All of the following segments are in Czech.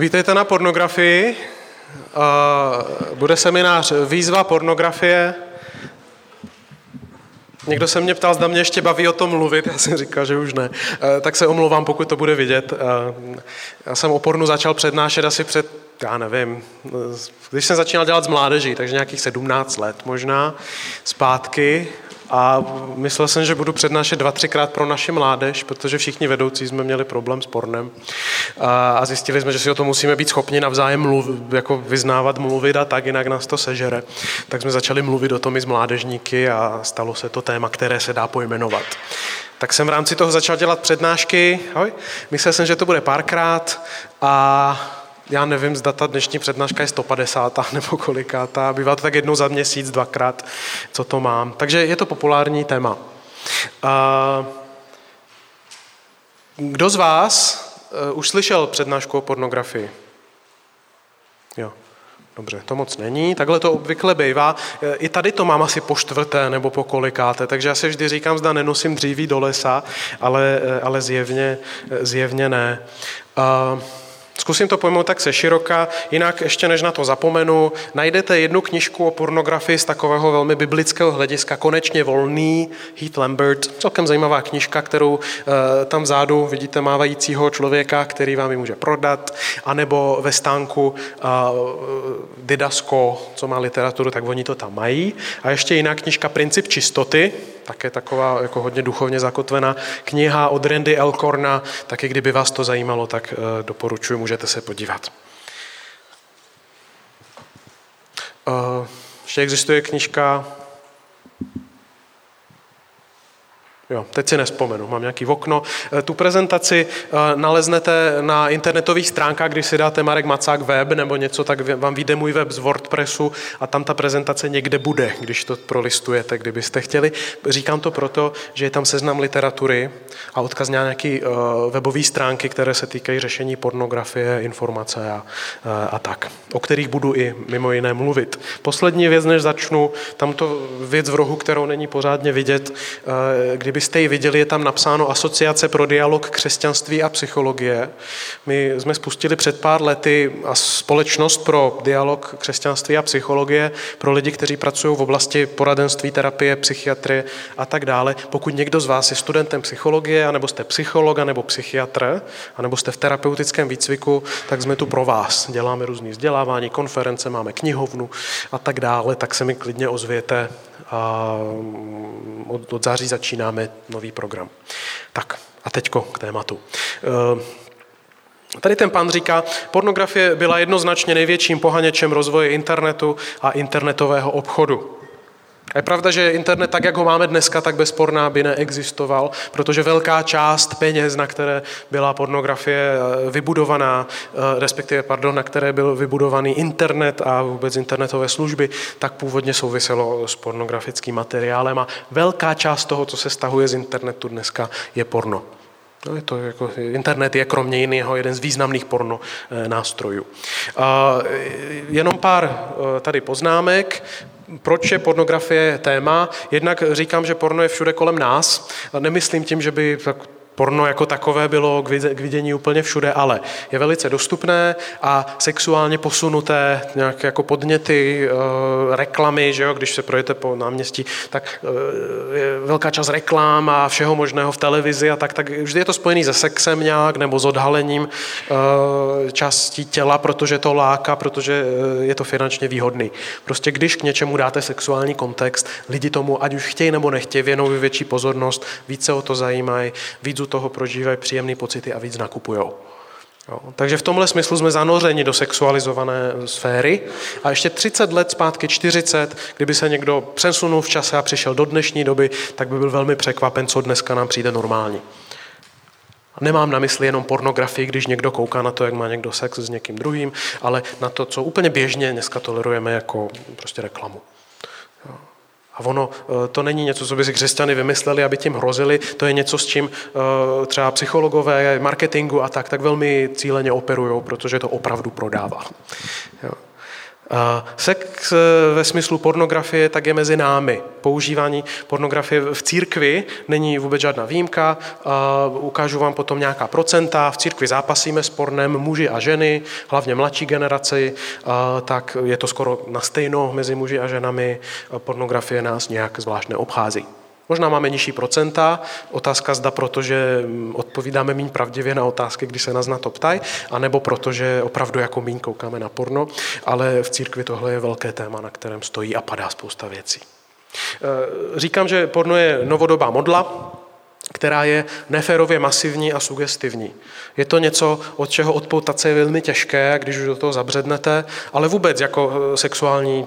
Vítejte na pornografii. Bude seminář Výzva pornografie. Někdo se mě ptal, zda mě ještě baví o tom mluvit, já jsem říkal, že už ne. Tak se omlouvám, pokud to bude vidět. Já jsem o pornu začal přednášet asi před, já nevím, když jsem začínal dělat z mládeží, takže nějakých 17 let možná, zpátky. A myslel jsem, že budu přednášet dva, třikrát pro naši mládež, protože všichni vedoucí jsme měli problém s pornem. A zjistili jsme, že si o to musíme být schopni navzájem mluv, jako vyznávat, mluvit a tak, jinak nás to sežere. Tak jsme začali mluvit o tom i s mládežníky a stalo se to téma, které se dá pojmenovat. Tak jsem v rámci toho začal dělat přednášky. Ahoj. Myslel jsem, že to bude párkrát a já nevím, zda ta dnešní přednáška je 150. nebo kolikátá, bývá to tak jednou za měsíc, dvakrát, co to mám. Takže je to populární téma. Kdo z vás eh, už slyšel přednášku o pornografii? Jo. Dobře, to moc není, takhle to obvykle bývá. Eh, I tady to mám asi po čtvrté nebo po kolikáté, takže já se vždy říkám, zda nenosím dříví do lesa, ale, eh, ale zjevně, zjevně ne. Uh, Zkusím to pojmout tak se široka, jinak ještě než na to zapomenu, najdete jednu knižku o pornografii z takového velmi biblického hlediska, konečně volný, Heath Lambert, celkem zajímavá knižka, kterou e, tam vzadu vidíte mávajícího člověka, který vám ji může prodat, anebo ve stánku e, Didasko, co má literaturu, tak oni to tam mají. A ještě jiná knižka Princip čistoty, také taková jako hodně duchovně zakotvená kniha od Randy Elkorna, taky kdyby vás to zajímalo, tak eh, doporučuji, můžete se podívat. Eh, ještě existuje knižka Jo, teď si nespomenu, mám nějaký okno. Eh, tu prezentaci eh, naleznete na internetových stránkách, když si dáte Marek Macák web nebo něco, tak vám vyjde můj web z WordPressu a tam ta prezentace někde bude, když to prolistujete, kdybyste chtěli. Říkám to proto, že je tam seznam literatury a odkaz na nějaké eh, webové stránky, které se týkají řešení pornografie, informace a, a tak, o kterých budu i mimo jiné mluvit. Poslední věc, než začnu, tam to věc v rohu, kterou není pořádně vidět, kdyby kdybyste ji viděli, je tam napsáno Asociace pro dialog křesťanství a psychologie. My jsme spustili před pár lety společnost pro dialog křesťanství a psychologie pro lidi, kteří pracují v oblasti poradenství, terapie, psychiatrie a tak dále. Pokud někdo z vás je studentem psychologie, anebo jste psycholog, nebo psychiatr, anebo jste v terapeutickém výcviku, tak jsme tu pro vás. Děláme různý vzdělávání, konference, máme knihovnu a tak dále, tak se mi klidně ozvěte a od, od září začínáme nový program. Tak a teďko k tématu. E, tady ten pan říká, pornografie byla jednoznačně největším pohaněčem rozvoje internetu a internetového obchodu. A je pravda, že internet, tak jak ho máme dneska, tak bezporná by neexistoval, protože velká část peněz, na které byla pornografie eh, vybudovaná, eh, respektive, pardon, na které byl vybudovaný internet a vůbec internetové služby, tak původně souviselo s pornografickým materiálem a velká část toho, co se stahuje z internetu dneska, je porno. No, je to jako, internet je kromě jiného jeden z významných porno eh, nástrojů. Jenom pár tady poznámek proč je pornografie téma? Jednak říkám, že porno je všude kolem nás. Nemyslím tím, že by porno jako takové bylo k vidění úplně všude, ale je velice dostupné a sexuálně posunuté, nějaké jako podněty, eh, reklamy, že jo, když se projete po náměstí, tak eh, je velká část reklám a všeho možného v televizi a tak, tak vždy je to spojený se sexem nějak nebo s odhalením eh, částí těla, protože to láka, protože je to finančně výhodný. Prostě když k něčemu dáte sexuální kontext, lidi tomu, ať už chtějí nebo nechtějí, věnují větší pozornost, více o to zajímají, víc toho prožívají příjemné pocity a víc nakupujou. Jo. Takže v tomhle smyslu jsme zanořeni do sexualizované sféry a ještě 30 let zpátky, 40, kdyby se někdo přesunul v čase a přišel do dnešní doby, tak by byl velmi překvapen, co dneska nám přijde normální. Nemám na mysli jenom pornografii, když někdo kouká na to, jak má někdo sex s někým druhým, ale na to, co úplně běžně dneska tolerujeme jako prostě reklamu. A ono eh, to není něco, co by si křesťany vymysleli, aby tím hrozili, to je něco, s čím eh, třeba psychologové, marketingu a tak, tak velmi cíleně operují, protože to opravdu prodává. Jo. Sex ve smyslu pornografie tak je mezi námi. Používání pornografie v církvi není vůbec žádná výjimka. Ukážu vám potom nějaká procenta. V církvi zápasíme s pornem muži a ženy, hlavně mladší generaci, tak je to skoro na stejno mezi muži a ženami. Pornografie nás nějak zvlášť neobchází. Možná máme nižší procenta, otázka zda, protože odpovídáme méně pravdivě na otázky, když se nás na to ptají, anebo protože opravdu jako méně koukáme na porno, ale v církvi tohle je velké téma, na kterém stojí a padá spousta věcí. E, říkám, že porno je novodobá modla, která je neférově masivní a sugestivní. Je to něco, od čeho odpoutat se je velmi těžké, když už do toho zabřednete, ale vůbec jako e, sexuální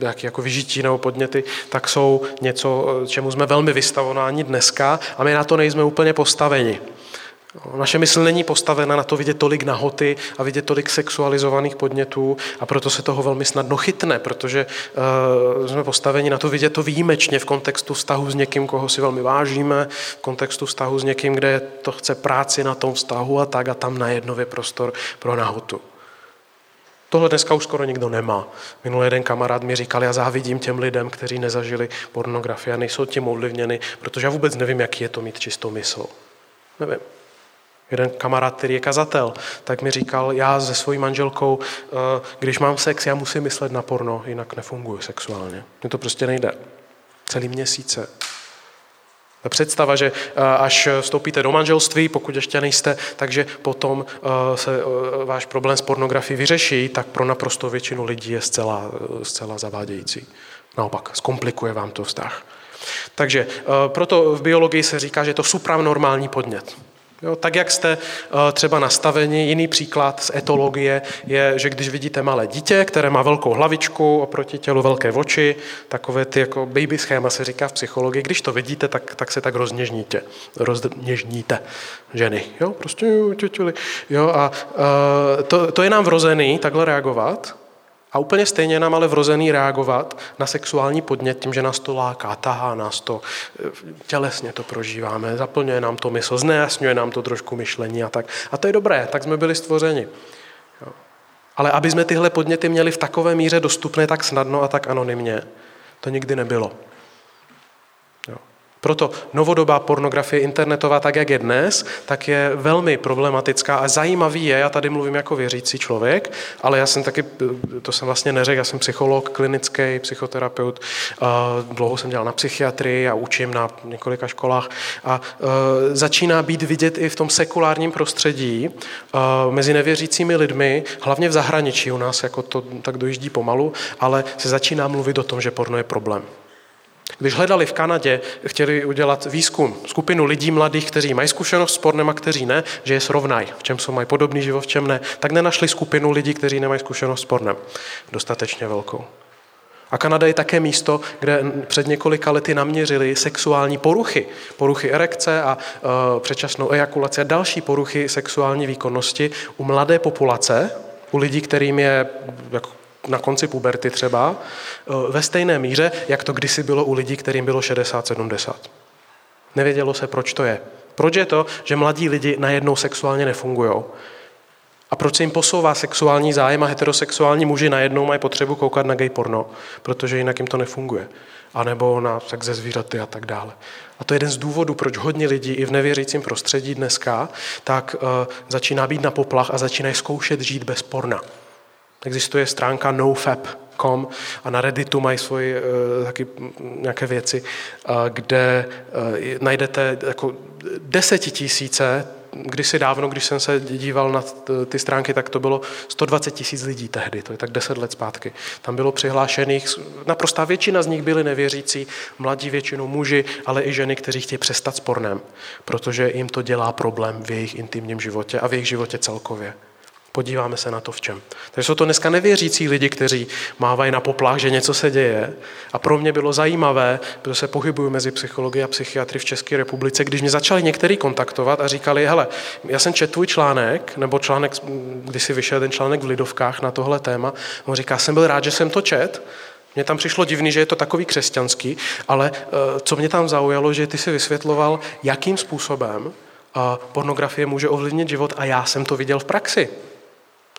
nějaké jako vyžití nebo podněty, tak jsou něco, čemu jsme velmi vystavováni dneska a my na to nejsme úplně postaveni. Naše mysl není postavena na to vidět tolik nahoty a vidět tolik sexualizovaných podnětů a proto se toho velmi snadno chytne, protože uh, jsme postaveni na to vidět to výjimečně v kontextu vztahu s někým, koho si velmi vážíme, v kontextu vztahu s někým, kde to chce práci na tom vztahu a tak a tam najednou je prostor pro nahotu. Tohle dneska už skoro nikdo nemá. Minulý jeden kamarád mi říkal, já závidím těm lidem, kteří nezažili pornografii a nejsou tím ovlivněni, protože já vůbec nevím, jaký je to mít čistou mysl. Nevím. Jeden kamarád, který je kazatel, tak mi říkal, já se svojí manželkou, eh, když mám sex, já musím myslet na porno, jinak nefunguji sexuálně. Mně to prostě nejde. Celý měsíce. Ta představa, že eh, až vstoupíte do manželství, pokud ještě nejste, takže potom eh, se eh, váš problém s pornografií vyřeší, tak pro naprosto většinu lidí je zcela, zcela zavádějící. Naopak, zkomplikuje vám to vztah. Takže proto v biologii se říká, že je to supranormální podnět. Jo, tak, jak jste uh, třeba nastaveni, jiný příklad z etologie je, že když vidíte malé dítě, které má velkou hlavičku, oproti tělu velké oči, takové ty jako baby schéma se říká v psychologii, když to vidíte, tak, tak se tak rozněžníte. Rozněžníte ženy. Jo, prostě jo, a uh, to, to je nám vrozený takhle reagovat, a úplně stejně nám ale vrozený reagovat na sexuální podnět tím, že nás to láká, tahá nás to, eh, tělesně to prožíváme, zaplňuje nám to mysl, znejasňuje nám to trošku myšlení a tak. A to je dobré, tak jsme byli stvořeni. Ale aby jsme tyhle podněty měli v takové míře dostupné tak snadno a tak anonymně, to nikdy nebylo. Proto novodobá pornografie internetová, tak jak je dnes, tak je velmi problematická a zajímavý je, já tady mluvím jako věřící člověk, ale já jsem taky, to jsem vlastně neřekl, já jsem psycholog, klinický psychoterapeut, dlouho jsem dělal na psychiatrii a učím na několika školách a e, začíná být vidět i v tom sekulárním prostředí e, mezi nevěřícími lidmi, hlavně v zahraničí u nás, jako to tak dojíždí pomalu, ale se začíná mluvit o tom, že porno je problém. Když hledali v Kanadě, chtěli udělat výzkum, skupinu lidí mladých, kteří mají zkušenost s pornem a kteří ne, že je srovnají, v čem jsou mají podobný život, v čem ne, tak nenašli skupinu lidí, kteří nemají zkušenost s pornem. Dostatečně velkou. A Kanada je také místo, kde před několika lety naměřili sexuální poruchy. Poruchy erekce a e, předčasnou ejakulaci a další poruchy sexuální výkonnosti u mladé populace, u lidí, kterým je jako na konci puberty třeba, eh, ve stejné míře, jak to kdysi bylo u lidí, kterým bylo 60-70. Nevědělo se, proč to je. Proč je to, že mladí lidi najednou sexuálně nefungují? A proč se jim posouvá sexuální zájem a heterosexuální muži najednou mají potřebu koukat na gay porno? Protože jinak jim to nefunguje. A nebo na sex ze zvířaty a tak dále. A to je jeden z důvodů, proč hodně lidí i v nevěřícím prostředí dneska tak uh, začíná být na poplach a začínají zkoušet žít bez porna. Existuje stránka nofap.com a na Redditu mají svoje uh, taky nějaké věci, uh, kde uh, najdete jako desetitisíce kdysi dávno, když jsem se díval na ty stránky, tak to bylo 120 tisíc lidí tehdy, to je tak 10 let zpátky. Tam bylo přihlášených, naprostá většina z nich byli nevěřící, mladí většinou muži, ale i ženy, kteří chtějí přestat s pornem, protože jim to dělá problém v jejich intimním životě a v jejich životě celkově. Podíváme se na to v čem. Takže jsou to dneska nevěřící lidi, kteří mávají na poplach, že něco se děje. A pro mě bylo zajímavé, protože se pohybuju mezi psychologií a psychiatry v České republice, když mě začali některý kontaktovat a říkali, hele, já jsem četl tvůj článek, nebo článek, když si vyšel ten článek v Lidovkách na tohle téma, on říká, jsem byl rád, že jsem to čet, mně tam přišlo divný, že je to takový křesťanský, ale eh, co mě tam zaujalo, že ty si vysvětloval, jakým způsobem pornografie může ovlivnit život a já jsem to viděl v praxi.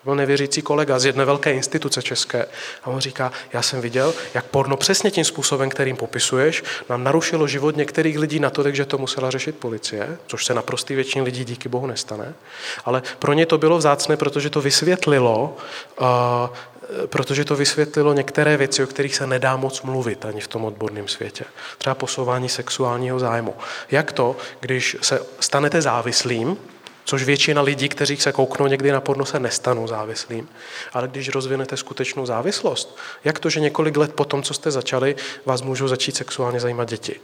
To byl nevěřící kolega z jedné velké instituce české. A on říká, já jsem viděl, jak porno přesně tím způsobem, kterým popisuješ, nám narušilo život některých lidí na to, že to musela řešit policie, což se naprostý většině lidí díky bohu nestane. Ale pro ně to bylo vzácné, protože to vysvětlilo, uh, protože to vysvětlilo některé věci, o kterých se nedá moc mluvit ani v tom odborném světě. Třeba posouvání sexuálního zájmu. Jak to, když se stanete závislým, Což většina lidí, kteří se kouknou někdy na porno, se nestanou závislým. Ale když rozvinete skutečnou závislost, jak to, že několik let po tom, co jste začali, vás můžou začít sexuálně zajímat děti?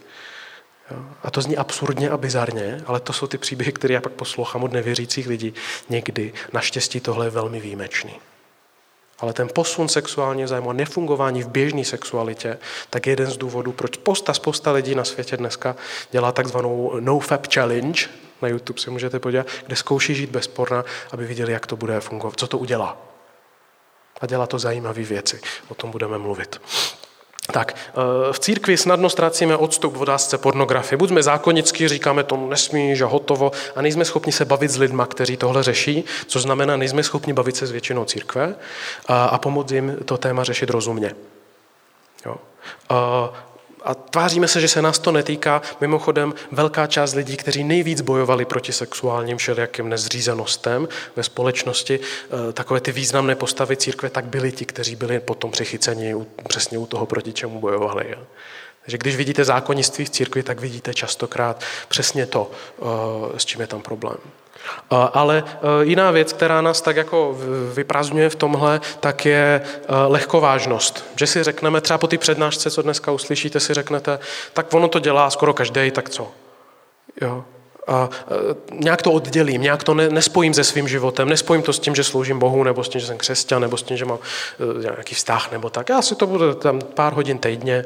A to zní absurdně a bizarně, ale to jsou ty příběhy, které já pak poslouchám od nevěřících lidí. Někdy, naštěstí, tohle je velmi výjimečný. Ale ten posun sexuálně zájmu a nefungování v běžné sexualitě, tak je jeden z důvodů, proč spousta, spousta lidí na světě dneska dělá takzvanou NoFap Challenge, na YouTube si můžete podívat, kde zkouší žít bez porna, aby viděli, jak to bude fungovat, co to udělá. A dělá to zajímavé věci. O tom budeme mluvit. Tak, eh, v církvi snadno ztrácíme odstup v otázce pornografie. Buď jsme zákonicky, říkáme tomu nesmíš a hotovo a nejsme schopni se bavit s lidma, kteří tohle řeší, což znamená, nejsme schopni bavit se s většinou církve a, a pomoct jim to téma řešit rozumně. Jo. A a tváříme se, že se nás to netýká. Mimochodem, velká část lidí, kteří nejvíc bojovali proti sexuálním všelijakým nezřízenostem ve společnosti, eh, takové ty významné postavy církve, tak byli ti, kteří byli potom přichyceni přesně u toho, proti čemu bojovali. Takže když vidíte zákonnictví v církvi, tak vidíte častokrát přesně to, eh, s čím je tam problém. Ale e, jiná věc, která nás tak jako vyprazňuje v tomhle, tak je e, lehkovážnost. Že si řekneme, třeba po té přednášce, co dneska uslyšíte, si řeknete, tak ono to dělá skoro každý, tak co? Jo. A nějak to oddělím, nějak to nespojím se svým životem, nespojím to s tím, že sloužím Bohu, nebo s tím, že jsem křesťan, nebo s tím, že mám nějaký vztah, nebo tak. Já si to budu tam pár hodin týdně,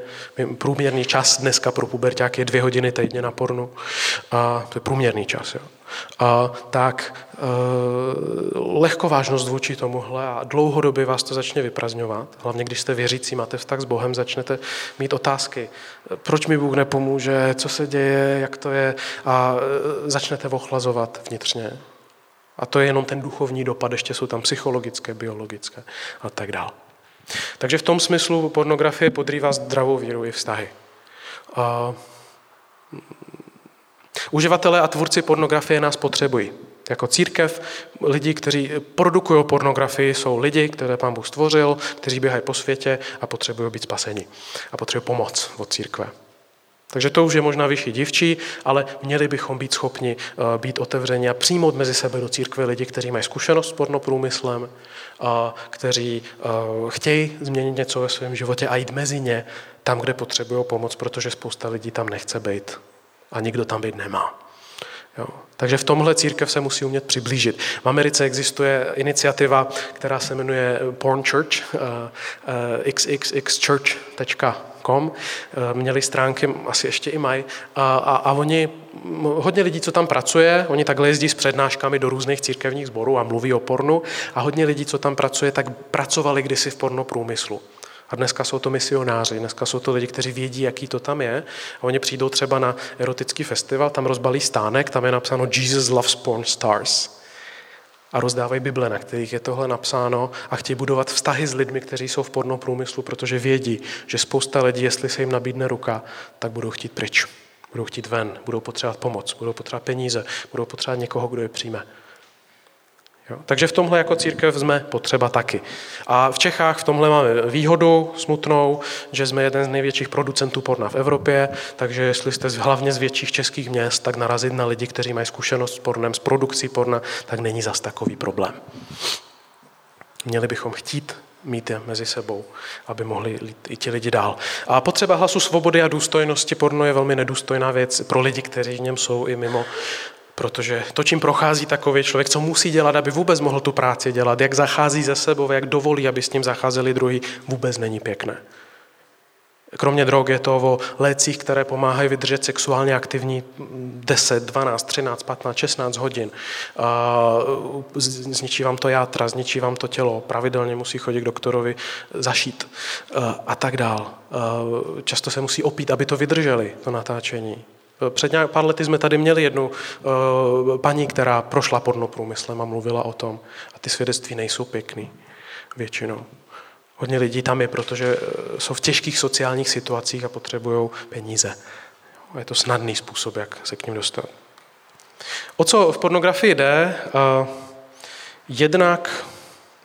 průměrný čas dneska pro puberták je dvě hodiny týdně na pornu. A to je průměrný čas. Jo tak e, lehkovážnost vůči tomuhle a dlouhodobě vás to začne vyprazňovat. Hlavně když jste věřící, máte vztah s Bohem, začnete mít otázky. Proč mi Bůh nepomůže, co se děje, jak to je a e, začnete ochlazovat vnitřně. A to je jenom ten duchovní dopad, ještě jsou tam psychologické, biologické a tak dále. Takže v tom smyslu pornografie podrývá zdravou víru i vztahy. A Uživatelé a tvůrci pornografie nás potřebují. Jako církev, lidi, kteří produkují pornografii, jsou lidi, které pán Bůh stvořil, kteří běhají po světě a potřebují být spaseni. A potřebují pomoc od církve. Takže to už je možná vyšší divčí, ale měli bychom být schopni eh, být otevřeni a přijmout mezi sebe do církve lidi, kteří mají zkušenost s pornoprůmyslem, a kteří eh, chtějí změnit něco ve svém životě a jít mezi ně tam, kde potřebují pomoc, protože spousta lidí tam nechce být a nikdo tam být nemá. Jo. Takže v tomhle církev se musí umět přiblížit. V Americe existuje iniciativa, která se jmenuje Porn Church, uh, uh, xxxchurch.com. Uh, měli stránky, asi ještě i mají. A, a, a oni, hodně lidí, co tam pracuje, oni takhle jezdí s přednáškami do různých církevních sborů a mluví o pornu. A hodně lidí, co tam pracuje, tak pracovali kdysi v pornoprůmyslu. A dneska jsou to misionáři, dneska jsou to lidi, kteří vědí, jaký to tam je. A oni přijdou třeba na erotický festival, tam rozbalí stánek, tam je napsáno Jesus loves porn stars. A rozdávají Bible, na kterých je tohle napsáno a chtějí budovat vztahy s lidmi, kteří jsou v porno průmyslu, protože vědí, že spousta lidí, jestli se jim nabídne ruka, tak budou chtít pryč. Budou chtít ven, budou potřebovat pomoc, budou potřebovat peníze, budou potřebovat někoho, kdo je přijme. Jo? Takže v tomhle jako církev jsme potřeba taky. A v Čechách v tomhle máme výhodu smutnou, že jsme jeden z největších producentů porna v Evropě, takže jestli jste hlavně z větších českých měst, tak narazit na lidi, kteří mají zkušenost s pornem, s produkcí porna, tak není zas takový problém. Měli bychom chtít mít je mezi sebou, aby mohli i ti lidi dál. A potřeba hlasu svobody a důstojnosti porno je velmi nedůstojná věc pro lidi, kteří v něm jsou i mimo Protože to, čím prochází takový člověk, co musí dělat, aby vůbec mohl tu práci dělat, jak zachází ze sebou, jak dovolí, aby s ním zacházeli druhý, vůbec není pěkné. Kromě drog je to o lécích, které pomáhají vydržet sexuálně aktivní 10, 12, 13, 15, 16 hodin. Zničí vám to játra, zničí vám to tělo, pravidelně musí chodit k doktorovi zašít a tak dál. Často se musí opít, aby to vydrželi, to natáčení. Před nějak pár lety jsme tady měli jednu uh, paní, která prošla pornoprůmyslem a mluvila o tom. A ty svědectví nejsou pěkný většinou. Hodně lidí tam je, protože jsou v těžkých sociálních situacích a potřebují peníze. Je to snadný způsob, jak se k ním dostat. O co v pornografii jde? Jednak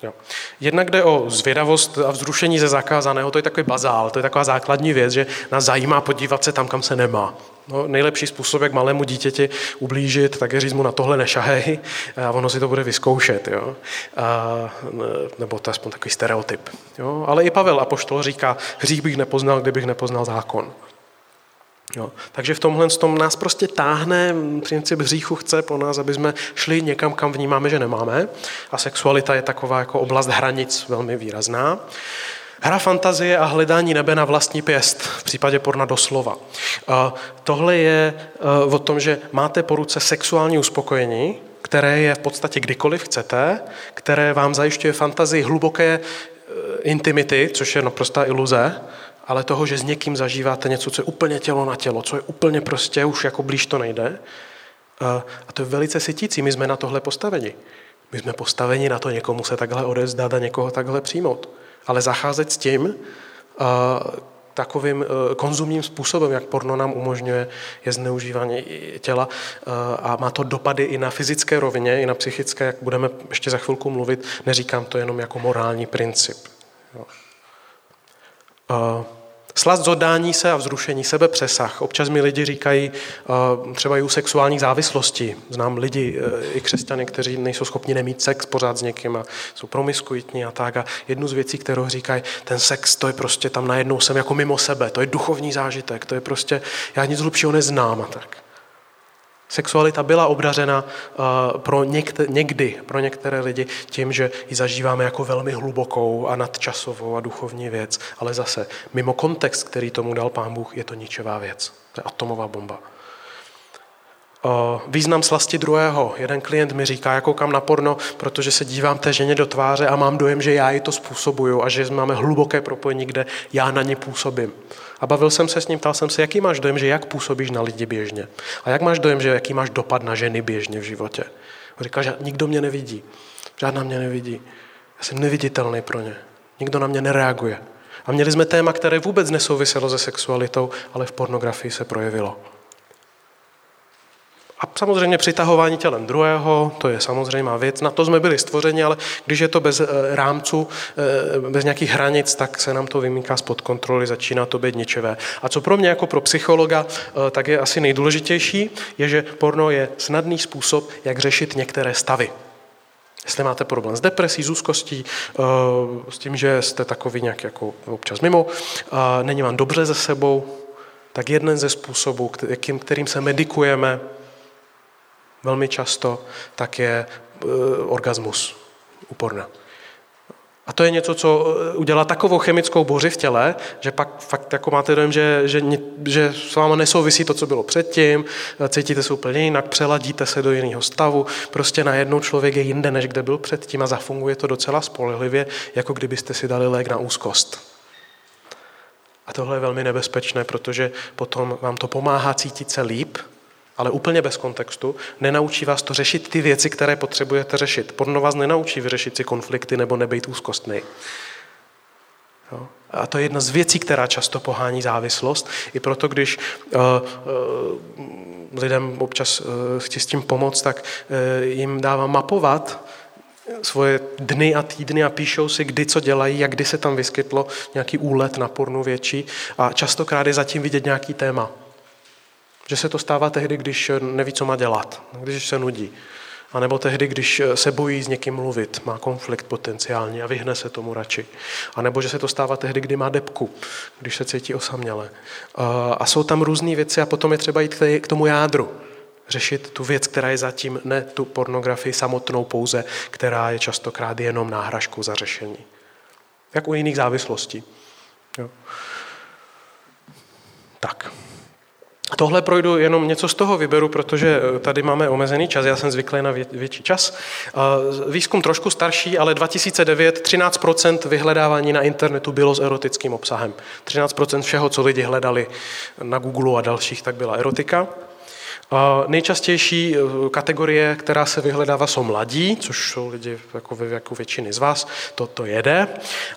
Jo. Jednak jde o zvědavost a vzrušení ze zakázaného, to je takový bazál, to je taková základní věc, že nás zajímá podívat se tam, kam se nemá. No, nejlepší způsob, jak malému dítěti ublížit, tak je říct mu na tohle nešahej a ono si to bude vyzkoušet. Jo? A, nebo to je aspoň takový stereotyp. Jo? Ale i Pavel Apoštol říká, hřích bych nepoznal, kdybych nepoznal zákon. Jo. Takže v tomhle tom nás prostě táhne, princip hříchu chce po nás, aby jsme šli někam, kam vnímáme, že nemáme. A sexualita je taková jako oblast hranic velmi výrazná. Hra fantazie a hledání nebe na vlastní pěst, v případě porna doslova. Tohle je e, o tom, že máte po ruce sexuální uspokojení, které je v podstatě kdykoliv chcete, které vám zajišťuje fantazii hluboké e, intimity, což je naprostá iluze, ale toho, že s někým zažíváte něco, co je úplně tělo na tělo, co je úplně prostě, už jako blíž to nejde. A to je velice sytící, my jsme na tohle postaveni. My jsme postaveni na to někomu se takhle odezdat a někoho takhle přijmout. Ale zacházet s tím takovým konzumním způsobem, jak porno nám umožňuje, je zneužívání těla a má to dopady i na fyzické rovině, i na psychické, jak budeme ještě za chvilku mluvit. Neříkám to jenom jako morální princip. Jo. Slast zodání se a vzrušení, sebe přesah. Občas mi lidi říkají, třeba i u sexuálních závislostí. Znám lidi, e, i křesťany, kteří nejsou schopni nemít sex pořád s někým a jsou promiskuitní a tak. A jednu z věcí, kterou říkají, ten sex, to je prostě tam najednou jsem jako mimo sebe, to je duchovní zážitek, to je prostě, já nic hlubšího neznám a tak. Sexualita byla obdařena eh, pro někde, někdy pro některé lidi tím, že ji zažíváme jako velmi hlubokou a nadčasovou a duchovní věc, ale zase mimo kontext, který tomu dal Pán Bůh, je to ničevá věc. To je atomová bomba. Význam slasti druhého. Jeden klient mi říká, jako kam na porno, protože se dívám té ženě do tváře a mám dojem, že já ji to způsobuju a že máme hluboké propojení, kde já na ně působím. A bavil jsem se s ním, ptal jsem se, jaký máš dojem, že jak působíš na lidi běžně. A jak máš dojem, že jaký máš dopad na ženy běžně v životě. On říkal, že nikdo mě nevidí. Žádná mě nevidí. Já jsem neviditelný pro ně. Nikdo na mě nereaguje. A měli jsme téma, které vůbec nesouviselo se sexualitou, ale v pornografii se projevilo. A samozřejmě přitahování tělem druhého, to je samozřejmá věc, na to jsme byli stvořeni, ale když je to bez eh, rámců, eh, bez nějakých hranic, tak se nám to vymýká spod kontroly, začíná to být ničevé. A co pro mě jako pro psychologa eh, tak je asi nejdůležitější, je, že porno je snadný způsob, jak řešit některé stavy. Jestli máte problém s depresí, s úzkostí, s tím, že jste takový nějak jako občas mimo, není vám dobře ze sebou, tak jeden ze způsobů, kterým se medikujeme, velmi často, tak je eh, orgasmus u. A to je něco, co eh, udělá takovou chemickou boři v těle, že pak fakt jako máte dojem, že, že, že s váma nesouvisí to, co bylo předtím, eh, cítíte se úplně jinak, přeladíte se do jiného stavu, prostě najednou člověk je jinde, než kde byl předtím a zafunguje to docela spolehlivě, jako kdybyste si dali lék na úzkost. A tohle je velmi nebezpečné, protože potom vám to pomáhá cítit se líp, ale úplně bez kontextu, nenaučí vás to řešit ty věci, které potřebujete řešit. Porno vás nenaučí vyřešit si konflikty nebo nebejt úzkostný. Jo? A to je jedna z věcí, která často pohání závislost. I proto, když uh, uh, lidem občas uh, chci s tím pomoct, tak uh, jim dávám mapovat svoje dny a týdny a píšou si, kdy co dělají a kdy se tam vyskytlo nějaký úlet na pornu větší. A častokrát je zatím vidět nějaký téma. Že se to stává tehdy, když neví, co má dělat, když se nudí. A nebo tehdy, když se bojí s někým mluvit, má konflikt potenciálně a vyhne se tomu radši. A nebo že se to stává tehdy, kdy má depku, když se cítí osaměle. A jsou tam různé věci a potom je třeba jít k tomu jádru. Řešit tu věc, která je zatím ne tu pornografii samotnou pouze, která je častokrát jenom náhražkou za řešení. Jak u jiných závislostí. Jo. Tak. Tohle projdu jenom něco z toho vyberu, protože eh, tady máme omezený čas, já jsem zvyklý na větší čas. Výzkum trošku starší, ale 2009 13% vyhledávání na internetu bylo s erotickým obsahem. 13% všeho, co lidi hledali na Google a dalších, tak byla erotika. Nejčastější eh, kategorie, která se vyhledává, jsou mladí, což jsou lidi jako, jako většiny z vás, to, to jede.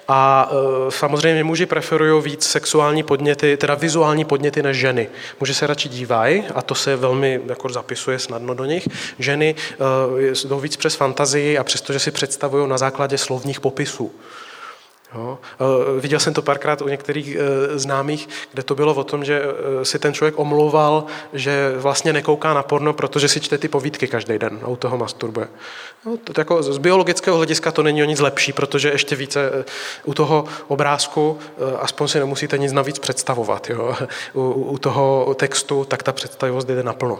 A eh, samozřejmě muži preferují víc sexuální podněty, teda vizuální podněty než ženy. Muži se radši dívají a to se velmi jako zapisuje snadno do nich. Ženy uh, jdou víc přes fantazii a přestože si představují na základě slovních popisů. Jo. Eh, viděl jsem to párkrát u některých eh, známých, kde to bylo o tom, že eh, si ten člověk omlouval, že vlastně nekouká na porno, protože si čte ty povídky každý den a u toho masturbuje. No, to jako z biologického hlediska to není o nic lepší, protože ještě více u toho obrázku aspoň si nemusíte nic navíc představovat. Jo. U, u toho textu tak ta představivost jde naplno.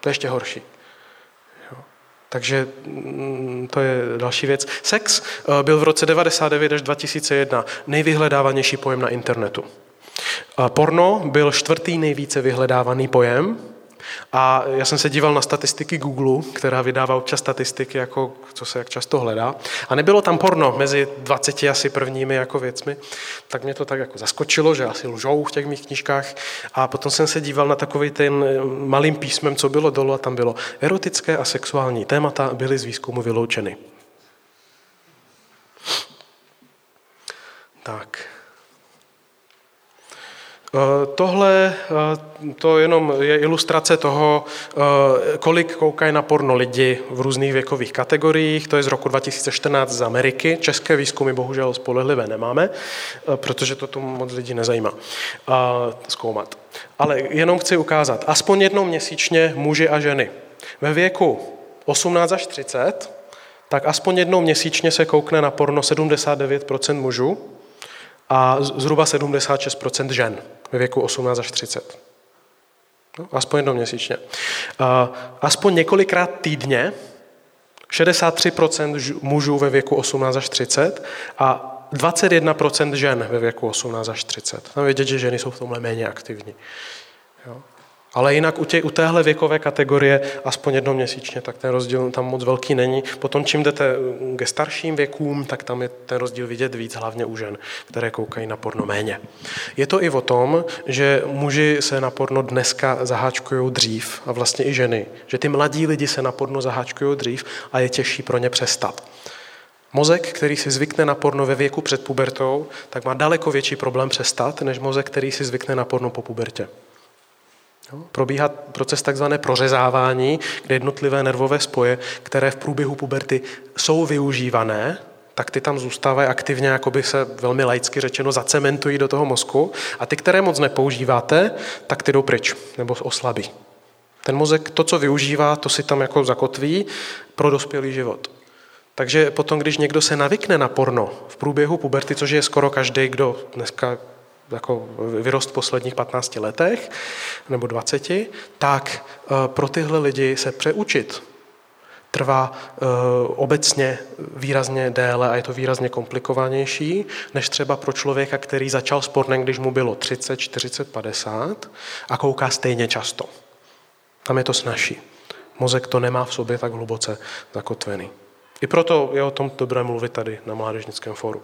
To je ještě horší. Takže mm, to je další věc. Sex eh, byl v roce 99 až 2001 nejvyhledávanější pojem na internetu. Porno byl čtvrtý nejvíce vyhledávaný pojem a já jsem se díval na statistiky Google, která vydává občas statistiky, jako co se jak často hledá. A nebylo tam porno mezi 20 asi prvními jako věcmi, tak mě to tak jako zaskočilo, že asi lžou v těch mých knížkách. A potom jsem se díval na takový ten malým písmem, co bylo dolu a tam bylo erotické a sexuální témata byly z výzkumu vyloučeny. Tak. Eh, tohle eh, to jenom je ilustrace toho, eh, kolik koukají na porno lidi v různých věkových kategoriích. To je z roku 2014 z Ameriky. České výzkumy bohužel spolehlivé nemáme, protože to tu moc lidí nezajímá zkoumat. Ale jenom chci ukázat, aspoň jednou měsíčně muži a ženy ve věku 18 až 30, tak aspoň jednou měsíčně se koukne na porno 79% mužů a zhruba 76% žen ve věku 18 až 30. No, aspoň jednou měsíčně. Aspoň několikrát týdně 63% mužů ve věku 18 až 30 a 21% žen ve věku 18 až 30. Tam vědět, že ženy jsou v tomhle méně aktivní. Jo. Ale jinak u, tě, u téhle věkové kategorie aspoň jednou měsíčně, tak ten rozdíl tam moc velký není. Potom, čím jdete ke starším věkům, tak tam je ten rozdíl vidět víc, hlavně u žen, které koukají na porno méně. Je to i o tom, že muži se na porno dneska zaháčkují dřív, a vlastně i ženy. Že ty mladí lidi se na porno zaháčkují dřív a je těžší pro ně přestat. Mozek, který si zvykne na porno ve věku před pubertou, tak má daleko větší problém přestat, než mozek, který si zvykne na porno po pubertě. Probíhá proces takzvané prořezávání, kde jednotlivé nervové spoje, které v průběhu puberty jsou využívané, tak ty tam zůstávají aktivně, jako by se velmi laicky řečeno zacementují do toho mozku a ty, které moc nepoužíváte, tak ty jdou pryč nebo oslabí. Ten mozek to, co využívá, to si tam jako zakotví pro dospělý život. Takže potom, když někdo se navykne na porno v průběhu puberty, což je skoro každý, kdo dneska jako vyrost v posledních 15 letech nebo 20, tak eh, pro tyhle lidi se přeučit trvá eh, obecně výrazně déle a je to výrazně komplikovanější, než třeba pro člověka, který začal s pornem, když mu bylo 30, 40, 50 a kouká stejně často. Tam je to snažší. Mozek to nemá v sobě tak hluboce zakotvený. I proto je o tom dobré mluvit tady na Mládežnickém fóru.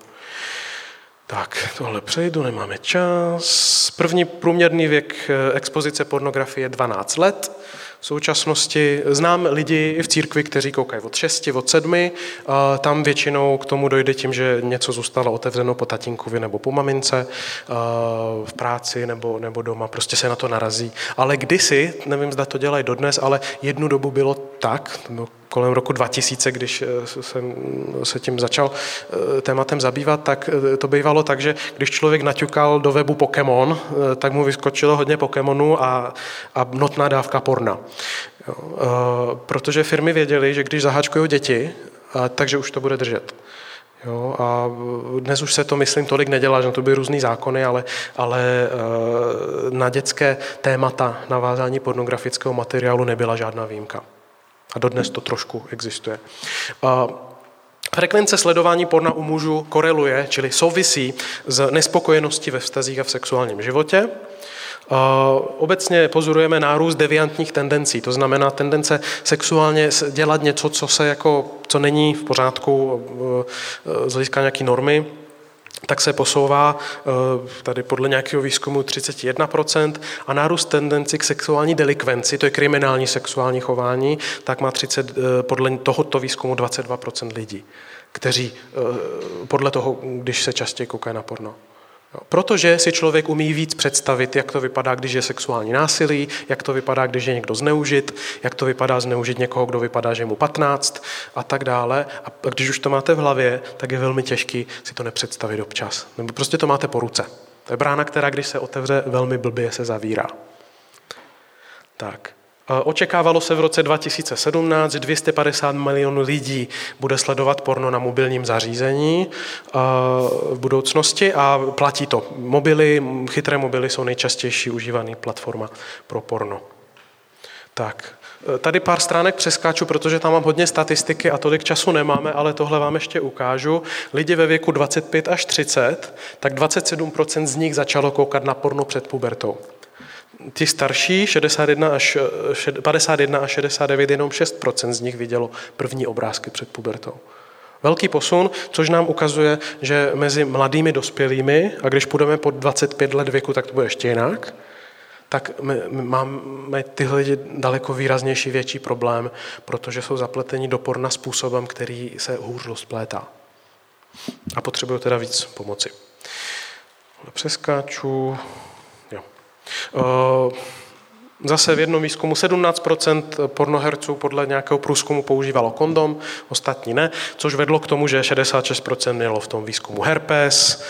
Tak, tohle přejdu, nemáme čas. První průměrný věk eh, expozice pornografie je 12 let. V současnosti znám lidi i v církvi, kteří koukají od 6, od 7. Tam většinou k tomu dojde tím, že něco zůstalo otevřeno po tatínkovi nebo po mamince v práci nebo, nebo doma. Prostě se na to narazí. Ale kdysi, nevím, zda to dělají dodnes, ale jednu dobu bylo tak, kolem roku 2000, když eh, jsem se tím začal eh, tématem zabývat, tak eh, to bývalo tak, že když člověk naťukal do webu Pokémon, tak mu vyskočilo hodně Pokémonů a, a notná dávka porna. Jo, protože firmy věděly, že když zaháčkují děti, takže už to bude držet. Jo, a dnes už se to, myslím, tolik nedělá, že to byly různý zákony, ale, ale na dětské témata navázání pornografického materiálu nebyla žádná výjimka. A dodnes to trošku existuje. Frekvence sledování porna u mužů koreluje, čili souvisí s nespokojeností ve vztazích a v sexuálním životě. Obecně pozorujeme nárůst deviantních tendencí, to znamená tendence sexuálně dělat něco, co, se jako, co není v pořádku z hlediska nějaké normy, tak se posouvá tady podle nějakého výzkumu 31% a nárůst tendenci k sexuální delikvenci, to je kriminální sexuální chování, tak má 30, podle tohoto výzkumu 22% lidí, kteří podle toho, když se častěji koukají na porno. Protože si člověk umí víc představit, jak to vypadá, když je sexuální násilí, jak to vypadá, když je někdo zneužit, jak to vypadá zneužit někoho, kdo vypadá, že mu 15 a tak dále. A když už to máte v hlavě, tak je velmi těžký si to nepředstavit občas. Nebo prostě to máte po ruce. To je brána, která, když se otevře, velmi blbě se zavírá. Tak. Očekávalo se v roce 2017, že 250 milionů lidí bude sledovat porno na mobilním zařízení v budoucnosti a platí to. Mobily, chytré mobily jsou nejčastější užívaný platforma pro porno. Tak, Tady pár stránek přeskáču, protože tam mám hodně statistiky a tolik času nemáme, ale tohle vám ještě ukážu. Lidi ve věku 25 až 30, tak 27% z nich začalo koukat na porno před pubertou. Ti starší, 61 až, 51 až 69, jenom 6% z nich vidělo první obrázky před pubertou. Velký posun, což nám ukazuje, že mezi mladými dospělými, a když půjdeme pod 25 let věku, tak to bude ještě jinak, tak my, my máme tyhle lidi daleko výraznější, větší problém, protože jsou zapleteni do porna způsobem, který se hůř rozplétá. A potřebují teda víc pomoci. Přeskáču. Eh, zase v jednom výzkumu 17% pornoherců podle nějakého průzkumu používalo kondom, ostatní ne, což vedlo k tomu, že 66% mělo v tom výzkumu herpes,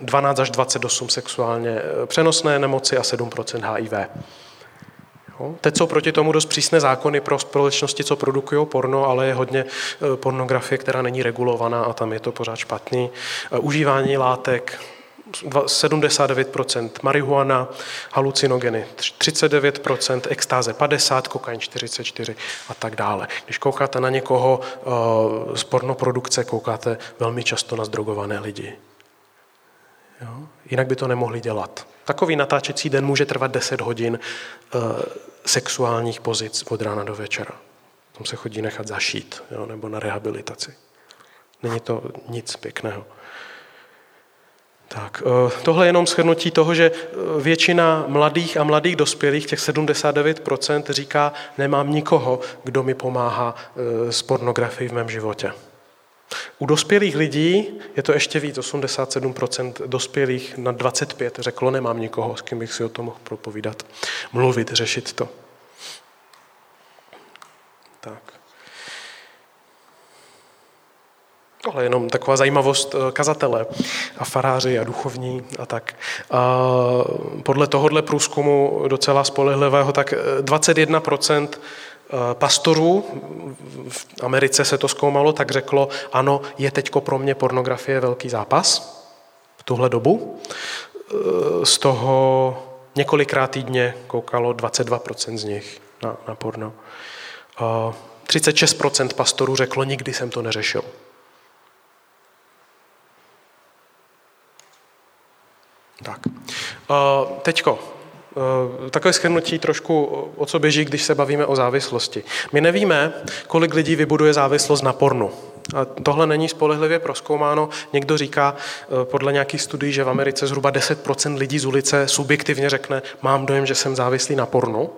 12 až 28 sexuálně eh, přenosné nemoci a 7% HIV. Teď jsou proti tomu dost přísné zákony pro společnosti, co produkují porno, ale je hodně eh, pornografie, která není regulovaná a tam je to pořád špatný. Užívání látek, 79% marihuana, halucinogeny 39%, extáze 50%, kokain 44% a tak dále. Když koukáte na někoho uh, z pornoprodukce, koukáte velmi často na zdrogované lidi. Jo? Jinak by to nemohli dělat. Takový natáčecí den může trvat 10 hodin uh, sexuálních pozic od rána do večera. Tam se chodí nechat zašít, jo? nebo na rehabilitaci. Není to nic pěkného. Tak, eh, tohle je jenom shrnutí toho, že eh, většina mladých a mladých dospělých, těch 79%, říká, nemám nikoho, kdo mi pomáhá eh, s pornografií v mém životě. U dospělých lidí je to ještě víc, 87% dospělých na 25 řeklo, nemám nikoho, s kým bych si o tom mohl propovídat, mluvit, řešit to. Je jenom taková zajímavost eh, kazatele a faráři a duchovní a tak. A podle tohohle průzkumu docela spolehlivého, tak 21% eh, eh, pastorů, v Americe se to zkoumalo, tak řeklo, ano, je teďko pro mě pornografie velký zápas v tuhle dobu. Z toho několikrát týdně koukalo 22% z nich na, na porno. 36% pastorů řeklo, nikdy jsem to neřešil. Tak. Teďko, takové schrnutí trošku, o co běží, když se bavíme o závislosti. My nevíme, kolik lidí vybuduje závislost na pornu. A tohle není spolehlivě proskoumáno. Někdo říká podle nějakých studií, že v Americe zhruba 10% lidí z ulice subjektivně řekne, mám dojem, že jsem závislý na pornu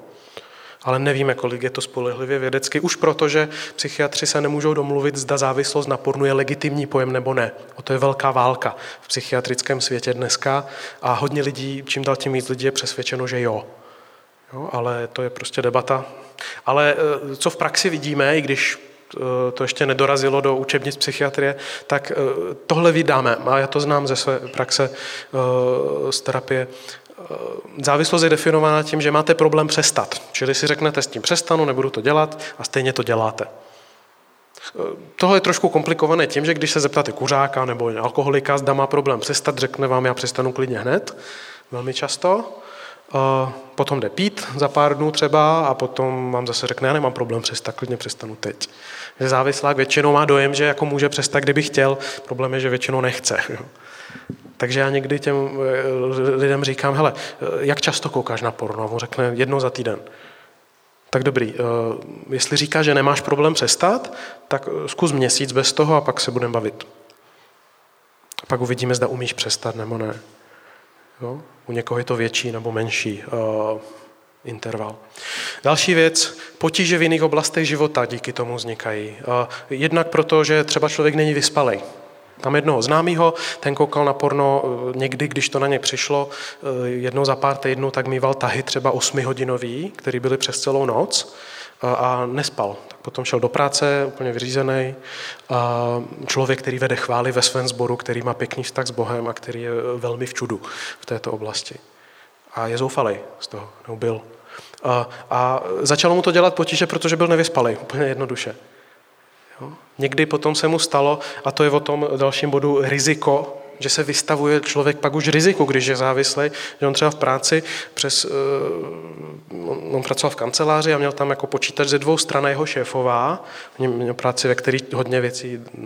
ale nevíme, kolik je to spolehlivě vědecky, už proto, že psychiatři se nemůžou domluvit, zda závislost na pornu je legitimní pojem nebo ne. O to je velká válka v psychiatrickém světě dneska a hodně lidí, čím dál tím víc lidí je přesvědčeno, že jo. jo. Ale to je prostě debata. Ale eh, co v praxi vidíme, i když eh, to ještě nedorazilo do učebnic psychiatrie, tak eh, tohle vydáme. A já to znám ze své praxe z terapie. Závislost je definována tím, že máte problém přestat. Čili si řeknete, s tím přestanu, nebudu to dělat a stejně to děláte. Eh, tohle je trošku komplikované tím, že když se zeptáte kuřáka nebo alkoholika, zda má problém přestat, řekne vám, já přestanu klidně hned, velmi často. Eh, potom jde pít za pár dnů třeba a potom vám zase řekne, já nemám problém přestat, klidně přestanu teď. Že závislák většinou má dojem, že jako může přestat, kdyby chtěl, problém je, že většinou nechce. Takže já někdy těm eh, lidem říkám, hele, eh, jak často koukáš na porno? A on řekne, jednou za týden. Tak dobrý, eh, jestli říká, že nemáš problém přestat, tak zkus měsíc bez toho a pak se budeme bavit. pak uvidíme, zda umíš přestat nebo ne. Jo? U někoho je to větší nebo menší uh, interval. Další věc, potíže v jiných oblastech života díky tomu vznikají. Uh, jednak proto, že třeba člověk není vyspalý. Tam jednoho známého, ten koukal na porno někdy, když to na ně přišlo, jednou za pár týdnů, tak mýval tahy třeba osmihodinový, který byly přes celou noc a nespal. Tak potom šel do práce, úplně vyřízený. Člověk, který vede chvály ve svém sboru, který má pěkný vztah s Bohem a který je velmi v čudu v této oblasti. A je zoufalý z toho, nebo byl. A začalo mu to dělat potíže, protože byl nevyspalý, úplně jednoduše. Někdy potom se mu stalo, a to je o tom dalším bodu, riziko že se vystavuje člověk pak už riziku, když je závislý, že on třeba v práci přes, uh, on pracoval v kanceláři a měl tam jako počítač ze dvou stran jeho šéfová, měl práci, ve který hodně věcí eh,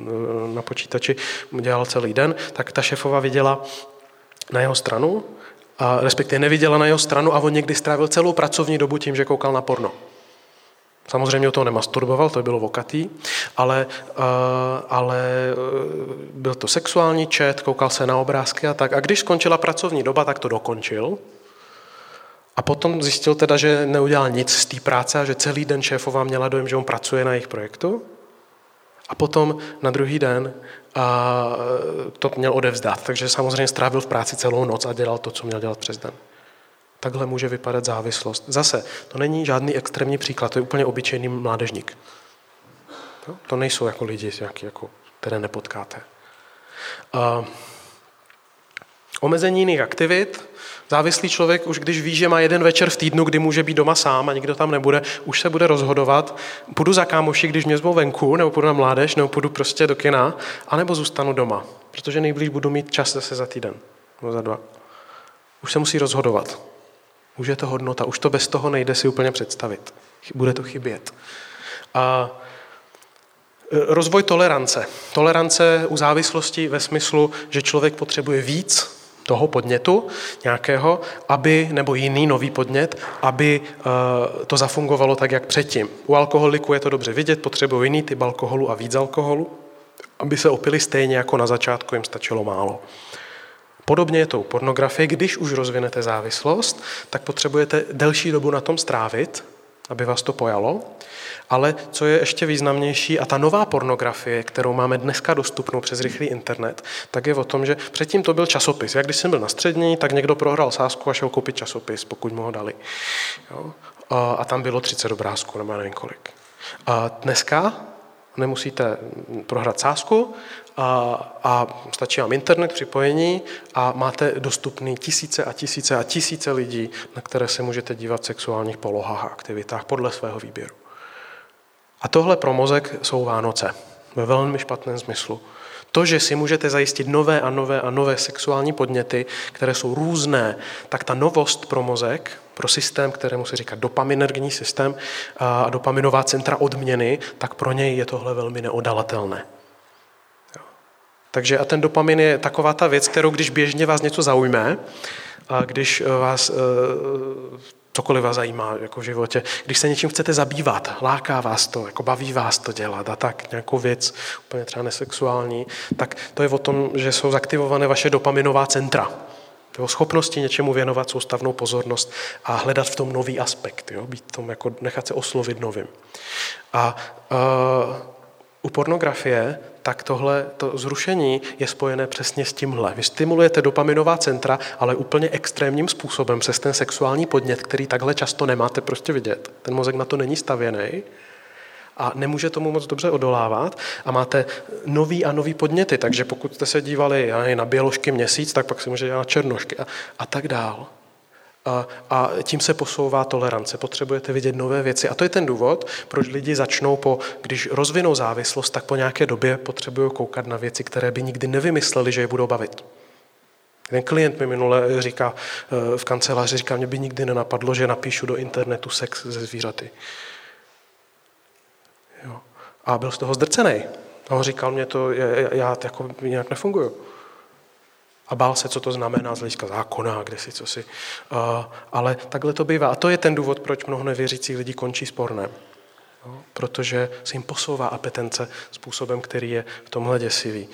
na počítači dělal celý den, tak ta šéfová viděla na jeho stranu, a respektive neviděla na jeho stranu a on někdy strávil celou pracovní dobu tím, že koukal na porno. Samozřejmě o toho nemasturboval, to bylo vokatý, ale, uh, ale uh, byl to sexuální čet, koukal se na obrázky a tak. A když skončila pracovní doba, tak to dokončil. A potom zjistil teda, že neudělal nic z té práce a že celý den šéfová měla dojem, že on pracuje na jejich projektu. A potom na druhý den a to měl odevzdat. Takže samozřejmě strávil v práci celou noc a dělal to, co měl dělat přes den. Takhle může vypadat závislost. Zase, to není žádný extrémní příklad, to je úplně obyčejný mládežník. To nejsou jako lidi, jaký, jako, které nepotkáte. Uh, omezení jiných aktivit. Závislý člověk už když ví, že má jeden večer v týdnu, kdy může být doma sám a nikdo tam nebude, už se bude rozhodovat, půjdu za kámoši, když mě zvou venku, nebo půjdu na mládež, nebo půjdu prostě do kina, anebo zůstanu doma, protože nejblíž budu mít čas zase za týden, nebo za dva. Už se musí rozhodovat. Už je to hodnota, už to bez toho nejde si úplně představit. Bude to chybět. A e, rozvoj tolerance. Tolerance u závislosti ve smyslu, že člověk potřebuje víc toho podnětu nějakého, aby, nebo jiný nový podnět, aby e, to zafungovalo tak, jak předtím. U alkoholiku je to dobře vidět, potřebují jiný typ alkoholu a víc alkoholu, aby se opili stejně jako na začátku, jim stačilo málo. Podobně je to u pornografie. Když už rozvinete závislost, tak potřebujete delší dobu na tom strávit, aby vás to pojalo. Ale co je ještě významnější, a ta nová pornografie, kterou máme dneska dostupnou přes rychlý internet, tak je o tom, že předtím to byl časopis. Jak když jsem byl na střední, tak někdo prohrál sázku a šel koupit časopis, pokud mu ho dali. Jo? A tam bylo 30 obrázků, nebo nevím kolik. A dneska nemusíte prohrát sázku a, a stačí vám internet, připojení a máte dostupný tisíce a tisíce a tisíce lidí, na které se můžete dívat v sexuálních polohách a aktivitách podle svého výběru. A tohle pro mozek jsou Vánoce ve velmi špatném smyslu. To, že si můžete zajistit nové a nové a nové sexuální podněty, které jsou různé, tak ta novost pro mozek, pro systém, kterému se říká dopaminergní systém a dopaminová centra odměny, tak pro něj je tohle velmi neodalatelné. Takže a ten dopamin je taková ta věc, kterou když běžně vás něco zaujme, a když vás cokoliv vás zajímá jako v životě. Když se něčím chcete zabývat, láká vás to, jako baví vás to dělat a tak, nějakou věc, úplně třeba nesexuální, tak to je o tom, že jsou zaktivované vaše dopaminová centra. Jo, schopnosti něčemu věnovat soustavnou pozornost a hledat v tom nový aspekt, jo, být tom, jako nechat se oslovit novým. A uh, u pornografie tak tohle to zrušení je spojené přesně s tímhle. Vy stimulujete dopaminová centra, ale úplně extrémním způsobem přes ten sexuální podnět, který takhle často nemáte prostě vidět. Ten mozek na to není stavěný a nemůže tomu moc dobře odolávat a máte nový a nový podněty, takže pokud jste se dívali na běložky měsíc, tak pak si můžete dělat na černošky a, a tak dál. A, a tím se posouvá tolerance. Potřebujete vidět nové věci. A to je ten důvod, proč lidi začnou, po, když rozvinou závislost, tak po nějaké době potřebují koukat na věci, které by nikdy nevymysleli, že je budou bavit. Ten klient mi minule říká eh, v kanceláři, říká, mě by nikdy nenapadlo, že napíšu do internetu sex ze zvířaty. Jo. A byl z toho zdrcený. A on říkal, mě to, já, já jako nějak nefunguju a bál se, co to znamená z hlediska zákona, kde si co si. Ale takhle to bývá. A to je ten důvod, proč mnoho nevěřících lidí končí spornem. No, protože se jim posouvá apetence způsobem, který je v tomhle děsivý.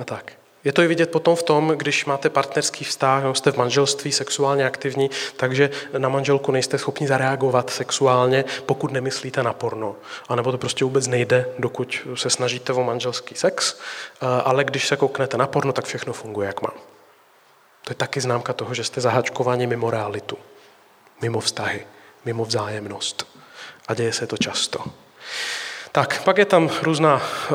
A tak. Je to i vidět potom v tom, když máte partnerský vztah, nebo jste v manželství sexuálně aktivní, takže na manželku nejste schopni zareagovat sexuálně, pokud nemyslíte na porno. A nebo to prostě vůbec nejde, dokud se snažíte o manželský sex, ale když se kouknete na porno, tak všechno funguje, jak má. To je taky známka toho, že jste zahačkováni mimo realitu, mimo vztahy, mimo vzájemnost. A děje se to často. Tak, pak je tam různá, eh,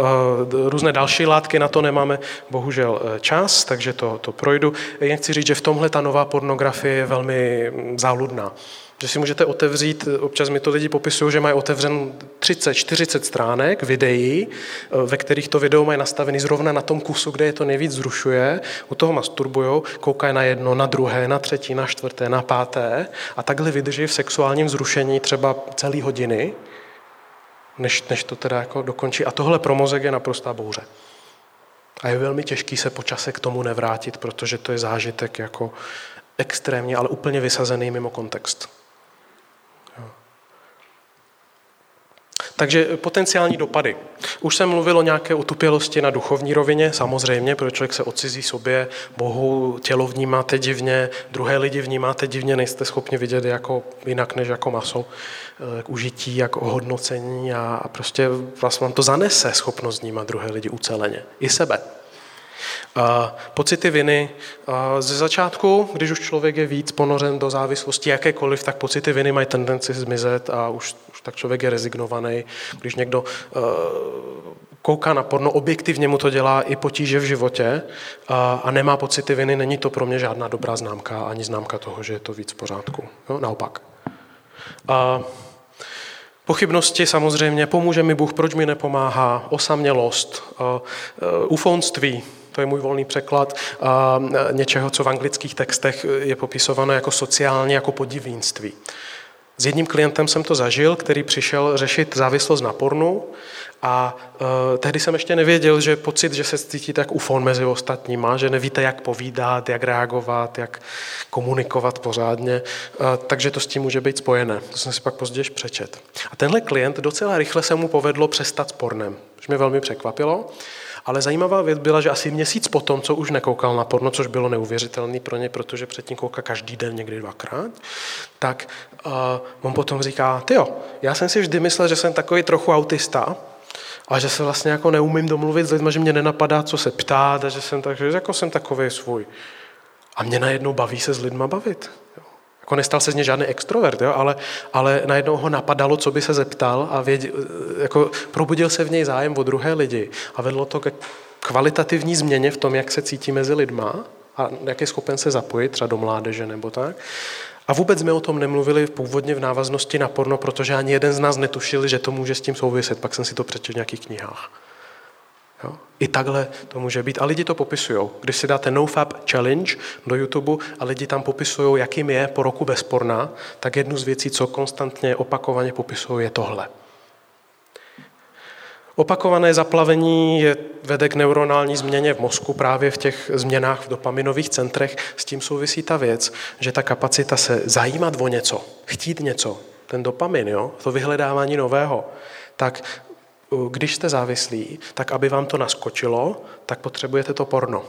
různé další látky, na to nemáme bohužel eh, čas, takže to, to projdu. Jen chci říct, že v tomhle ta nová pornografie je velmi mm, záludná. Že si můžete otevřít, občas mi to lidi popisují, že mají otevřen 30-40 stránek videí, eh, ve kterých to video mají nastavený zrovna na tom kusu, kde je to nejvíc zrušuje, u toho masturbujou, koukají na jedno, na druhé, na třetí, na čtvrté, na páté a takhle vydrží v sexuálním zrušení třeba celý hodiny než, než to teda jako dokončí. A tohle pro mozek je naprostá bouře. A je velmi těžký se po čase k tomu nevrátit, protože to je zážitek jako extrémně, ale úplně vysazený mimo kontext. Takže potenciální dopady. Už jsem mluvil o nějaké utupělosti na duchovní rovině, samozřejmě, protože člověk se odcizí sobě, Bohu tělo vnímáte divně, druhé lidi vnímáte divně, nejste schopni vidět jako jinak než jako maso, eh, k užití, jako ohodnocení a, a prostě vlastně vám to zanese schopnost vnímat druhé lidi uceleně, i sebe. Pocity viny. Ze začátku, když už člověk je víc ponořen do závislosti jakékoliv, tak pocity viny mají tendenci zmizet a už, už tak člověk je rezignovaný. Když někdo uh, kouká na porno, objektivně mu to dělá i potíže v životě a, a nemá pocity viny, není to pro mě žádná dobrá známka, ani známka toho, že je to víc v pořádku. Jo? Naopak. A, Pochybnosti samozřejmě, pomůže mi Bůh, proč mi nepomáhá, osamělost, ufonství, to je můj volný překlad a něčeho, co v anglických textech je popisované jako sociálně, jako podivínství. S jedním klientem jsem to zažil, který přišel řešit závislost na pornu a uh, tehdy jsem ještě nevěděl, že pocit, že se cítíte jak ufon mezi ostatníma, že nevíte, jak povídat, jak reagovat, jak komunikovat pořádně, uh, takže to s tím může být spojené. To jsem si pak později přečet. A tenhle klient docela rychle se mu povedlo přestat s pornem, což mě velmi překvapilo. Ale zajímavá věc byla, že asi měsíc potom, co už nekoukal na porno, což bylo neuvěřitelné pro ně, protože předtím kouká každý den, někdy dvakrát, tak uh, on potom říká, ty jo, já jsem si vždy myslel, že jsem takový trochu autista, a že se vlastně jako neumím domluvit s lidmi, že mě nenapadá, co se ptát, a že jsem, tak, že jako jsem takový svůj. A mě najednou baví se s lidma bavit. Jako nestal se z něj žádný extrovert, jo? Ale, ale najednou ho napadalo, co by se zeptal a věděl, jako probudil se v něj zájem o druhé lidi a vedlo to ke kvalitativní změně v tom, jak se cítí mezi lidma a jak je schopen se zapojit třeba do mládeže nebo tak. A vůbec jsme o tom nemluvili původně v návaznosti na porno, protože ani jeden z nás netušil, že to může s tím souviset. Pak jsem si to přečetl v nějakých knihách. Jo? I takhle to může být. A lidi to popisují. Když si dáte NoFap Challenge do YouTube a lidi tam popisují, jakým je po roku bezporná, tak jednu z věcí, co konstantně opakovaně popisují, je tohle. Opakované zaplavení je, vede k neuronální změně v mozku právě v těch změnách v dopaminových centrech. S tím souvisí ta věc, že ta kapacita se zajímat o něco, chtít něco, ten dopamin, jo, to vyhledávání nového, tak když jste závislí, tak aby vám to naskočilo, tak potřebujete to porno.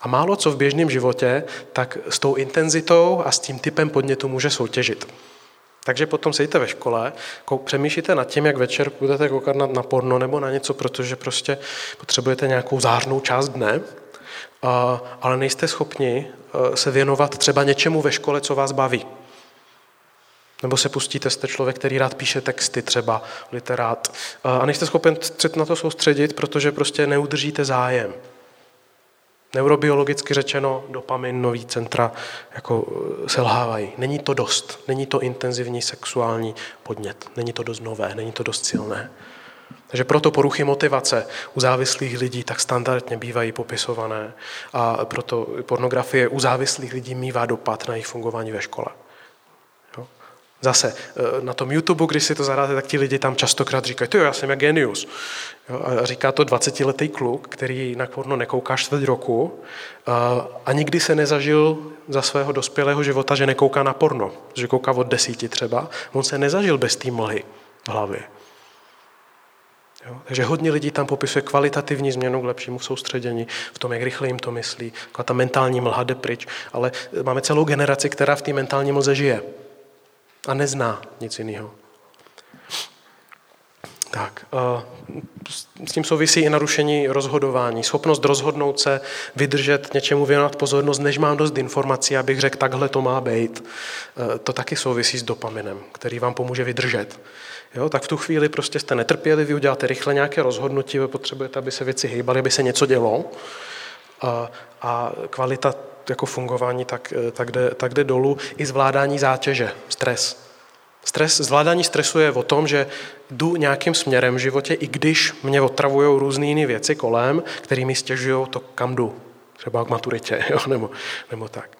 A málo co v běžném životě, tak s tou intenzitou a s tím typem podnětu může soutěžit. Takže potom sedíte ve škole, přemýšlíte nad tím, jak večer budete koukat na, na porno nebo na něco, protože prostě potřebujete nějakou zářnou část dne, ale nejste schopni e, se věnovat třeba něčemu ve škole, co vás baví. Nebo se pustíte, jste člověk, který rád píše texty, třeba literát, a nejste schopen se na to soustředit, protože prostě neudržíte zájem. Neurobiologicky řečeno, dopamin, nový centra jako eh, selhávají. Není to dost. Není to intenzivní sexuální podnět. Není to dost nové, není to dost silné. Takže proto poruchy motivace u závislých lidí tak standardně bývají popisované a proto pornografie u závislých lidí mývá dopad na jejich fungování ve škole. Zase eh, na tom YouTube, když si to zadáte, tak ti lidi tam častokrát říkají, jo, já jsem jak genius. Jo, a říká to 20-letý kluk, který na porno nekouká čtvrt roku a, a nikdy se nezažil za svého dospělého života, že nekouká na porno, že kouká od desíti třeba. On se nezažil bez té mlhy v hlavě. Jo? Takže hodně lidí tam popisuje kvalitativní změnu k lepšímu soustředění, v tom, jak rychle jim to myslí, ta mentální mlha jde pryč, ale máme celou generaci, která v té mentální mlze žije a nezná nic jiného. Tak, s tím souvisí i narušení rozhodování. Schopnost rozhodnout se, vydržet, něčemu věnovat pozornost, než mám dost informací, abych řekl, takhle to má být. E, to taky souvisí s dopaminem, který vám pomůže vydržet. Jo, tak v tu chvíli prostě jste netrpěliví, uděláte rychle nějaké rozhodnutí, potřebujete, aby se věci hýbaly, aby se něco dělo. A, a kvalita jako fungování tak, e, tak, jde, tak jde dolů. I zvládání zátěže, stres. Stres, zvládání stresu je o tom, že jdu nějakým směrem v životě, i když mě otravují různé jiné věci kolem, které mi stěžují to, kam jdu. Třeba k maturitě, jo? Nebo, nebo tak.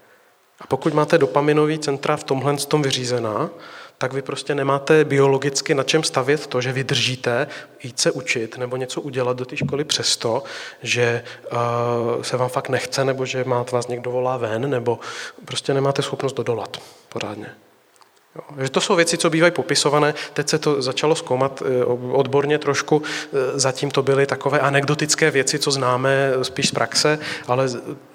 A pokud máte dopaminový centra v tomhle tom vyřízená, tak vy prostě nemáte biologicky na čem stavět to, že vydržíte jít se učit nebo něco udělat do té školy přesto, že uh, se vám fakt nechce, nebo že máte vás někdo volá ven, nebo prostě nemáte schopnost dodolat pořádně. Že to jsou věci, co bývají popisované. Teď se to začalo zkoumat eh, odborně trošku. Eh, zatím to byly takové anekdotické věci, co známe spíš z praxe, ale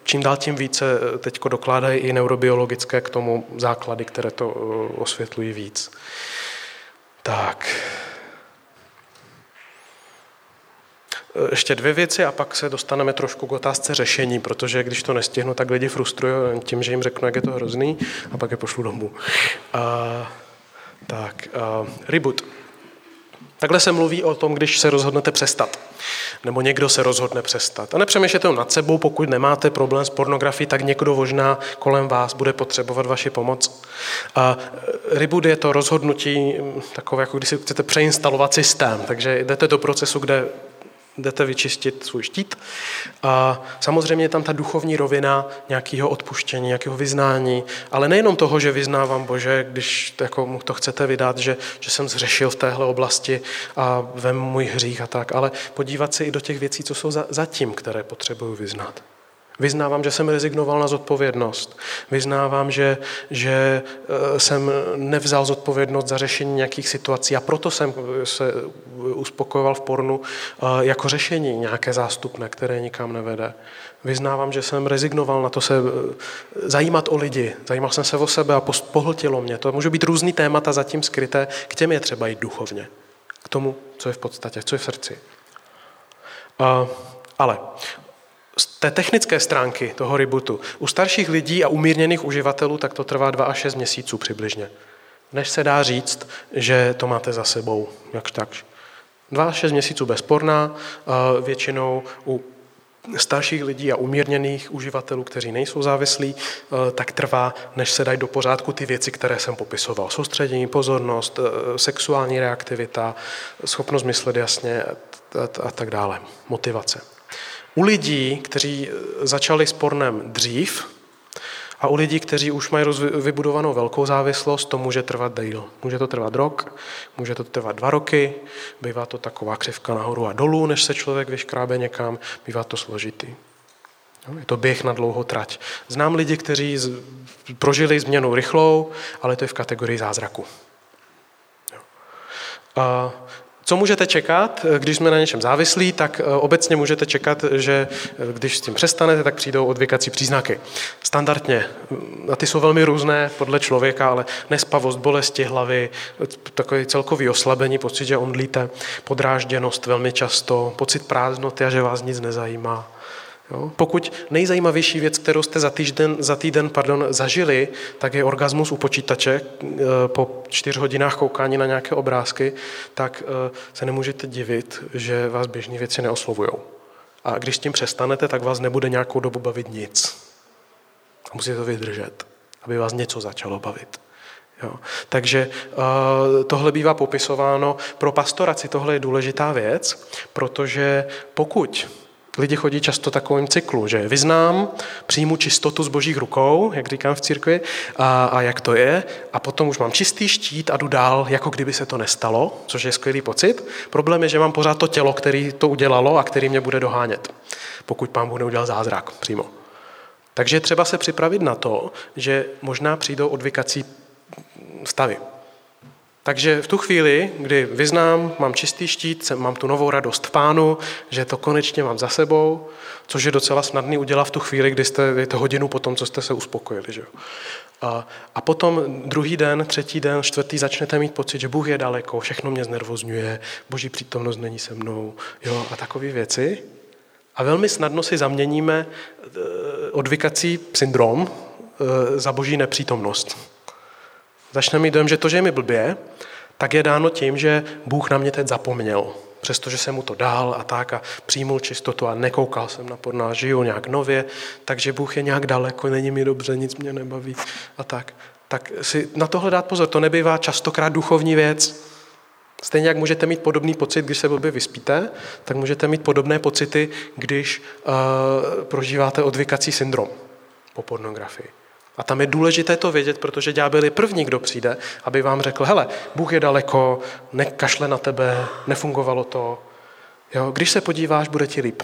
čím dál tím více eh, teď dokládají i neurobiologické k tomu základy, které to osvětlují víc. Tak. Ještě dvě věci a pak se dostaneme trošku k otázce řešení, protože když to nestihnu, tak lidi frustrují tím, že jim řeknu, jak je to hrozný a pak je pošlu domů. A, tak, a, reboot. Takhle se mluví o tom, když se rozhodnete přestat. Nebo někdo se rozhodne přestat. A nepřemýšlejte nad sebou, pokud nemáte problém s pornografií, tak někdo možná kolem vás bude potřebovat vaši pomoc. A reboot je to rozhodnutí takové, jako když si chcete přeinstalovat systém. Takže jdete do procesu, kde jdete vyčistit svůj štít. A samozřejmě je tam ta duchovní rovina nějakého odpuštění, nějakého vyznání, ale nejenom toho, že vyznávám Bože, když jako mu to chcete vydat, že, že jsem zřešil v téhle oblasti a vem můj hřích a tak, ale podívat se i do těch věcí, co jsou za, zatím, které potřebuju vyznat. Vyznávám, že jsem rezignoval na zodpovědnost. Vyznávám, že, že eh, jsem nevzal zodpovědnost za řešení nějakých situací a proto jsem se uspokojoval v pornu eh, jako řešení nějaké zástupné, které nikam nevede. Vyznávám, že jsem rezignoval na to se eh, zajímat o lidi. Zajímal jsem se o sebe a pohltilo mě. To může být různý témata zatím skryté, k těm je třeba jít duchovně. K tomu, co je v podstatě, co je v srdci. Ale z té technické stránky toho rebootu, u starších lidí a umírněných uživatelů, tak to trvá 2 až 6 měsíců přibližně. Než se dá říct, že to máte za sebou, jakž takž. 2 až 6 měsíců bezporná, většinou u starších lidí a umírněných uživatelů, kteří nejsou závislí, tak trvá, než se dají do pořádku ty věci, které jsem popisoval. Soustředění, pozornost, sexuální reaktivita, schopnost myslet jasně a tak dále, motivace. U lidí, kteří eh, začali s pornem dřív, a u lidí, kteří už mají vybudovanou velkou závislost, to může trvat díl. Může to trvat rok, může to trvat dva roky, bývá to taková křivka nahoru a dolů, než se člověk vyškrábe někam, bývá to složitý. Je to běh na dlouhou trať. Znám lidi, kteří prožili změnu rychlou, ale to je v kategorii zázraku. A co můžete čekat, když jsme na něčem závislí, tak eh, obecně můžete čekat, že eh, když s tím přestanete, tak přijdou odvykací příznaky. Standardně. Mm, a ty jsou velmi různé podle člověka, ale nespavost, bolesti hlavy, takový celkový oslabení, pocit, že omdlíte, podrážděnost velmi často, pocit prázdnoty a že vás nic nezajímá. Jo? Pokud nejzajímavější věc, kterou jste za týden, za týden pardon, zažili, tak je orgasmus u počítače eh, po čtyř hodinách koukání na nějaké obrázky, tak eh, se nemůžete divit, že vás běžné věci neoslovují. A když s tím přestanete, tak vás nebude nějakou dobu bavit nic. A musíte to vydržet, aby vás něco začalo bavit. Jo. Takže uh, tohle bývá popisováno. Pro pastoraci tohle je důležitá věc, protože pokud Lidi chodí často takovým cyklu, že vyznám, přijmu čistotu z božích rukou, jak říkám v církvi, a, a jak to je, a potom už mám čistý štít a jdu dál, jako kdyby se to nestalo, což je skvělý pocit. Problém je, že mám pořád to tělo, který to udělalo a který mě bude dohánět, pokud pán Bůh neudělal zázrak přímo. Takže třeba se připravit na to, že možná přijdou odvykací stavy. Takže v tu chvíli, kdy vyznám, mám čistý štít, mám tu novou radost v pánu, že to konečně mám za sebou, což je docela snadný udělat v tu chvíli, kdy jste, je to hodinu po tom, co jste se uspokojili. Že? A, a potom druhý den, třetí den, čtvrtý začnete mít pocit, že Bůh je daleko, všechno mě znervozňuje, boží přítomnost není se mnou jo, a takové věci. A velmi snadno si zaměníme eh, odvykací syndrom eh, za boží nepřítomnost. Začne mít dojem, že to, že je mi blbě, tak je dáno tím, že Bůh na mě teď zapomněl. Přestože jsem mu to dal a tak a přijmul čistotu a nekoukal jsem na porno žiju nějak nově, takže Bůh je nějak daleko, není mi dobře, nic mě nebaví a tak. Tak si na tohle dát pozor, to nebývá častokrát duchovní věc. Stejně jak můžete mít podobný pocit, když se blbě vyspíte, tak můžete mít podobné pocity, když uh, prožíváte odvykací syndrom po pornografii. A tam je důležité to vědět, protože ďábel je první, kdo přijde, aby vám řekl, hele, Bůh je daleko, nekašle na tebe, nefungovalo to. Jo, když se podíváš, bude ti líp.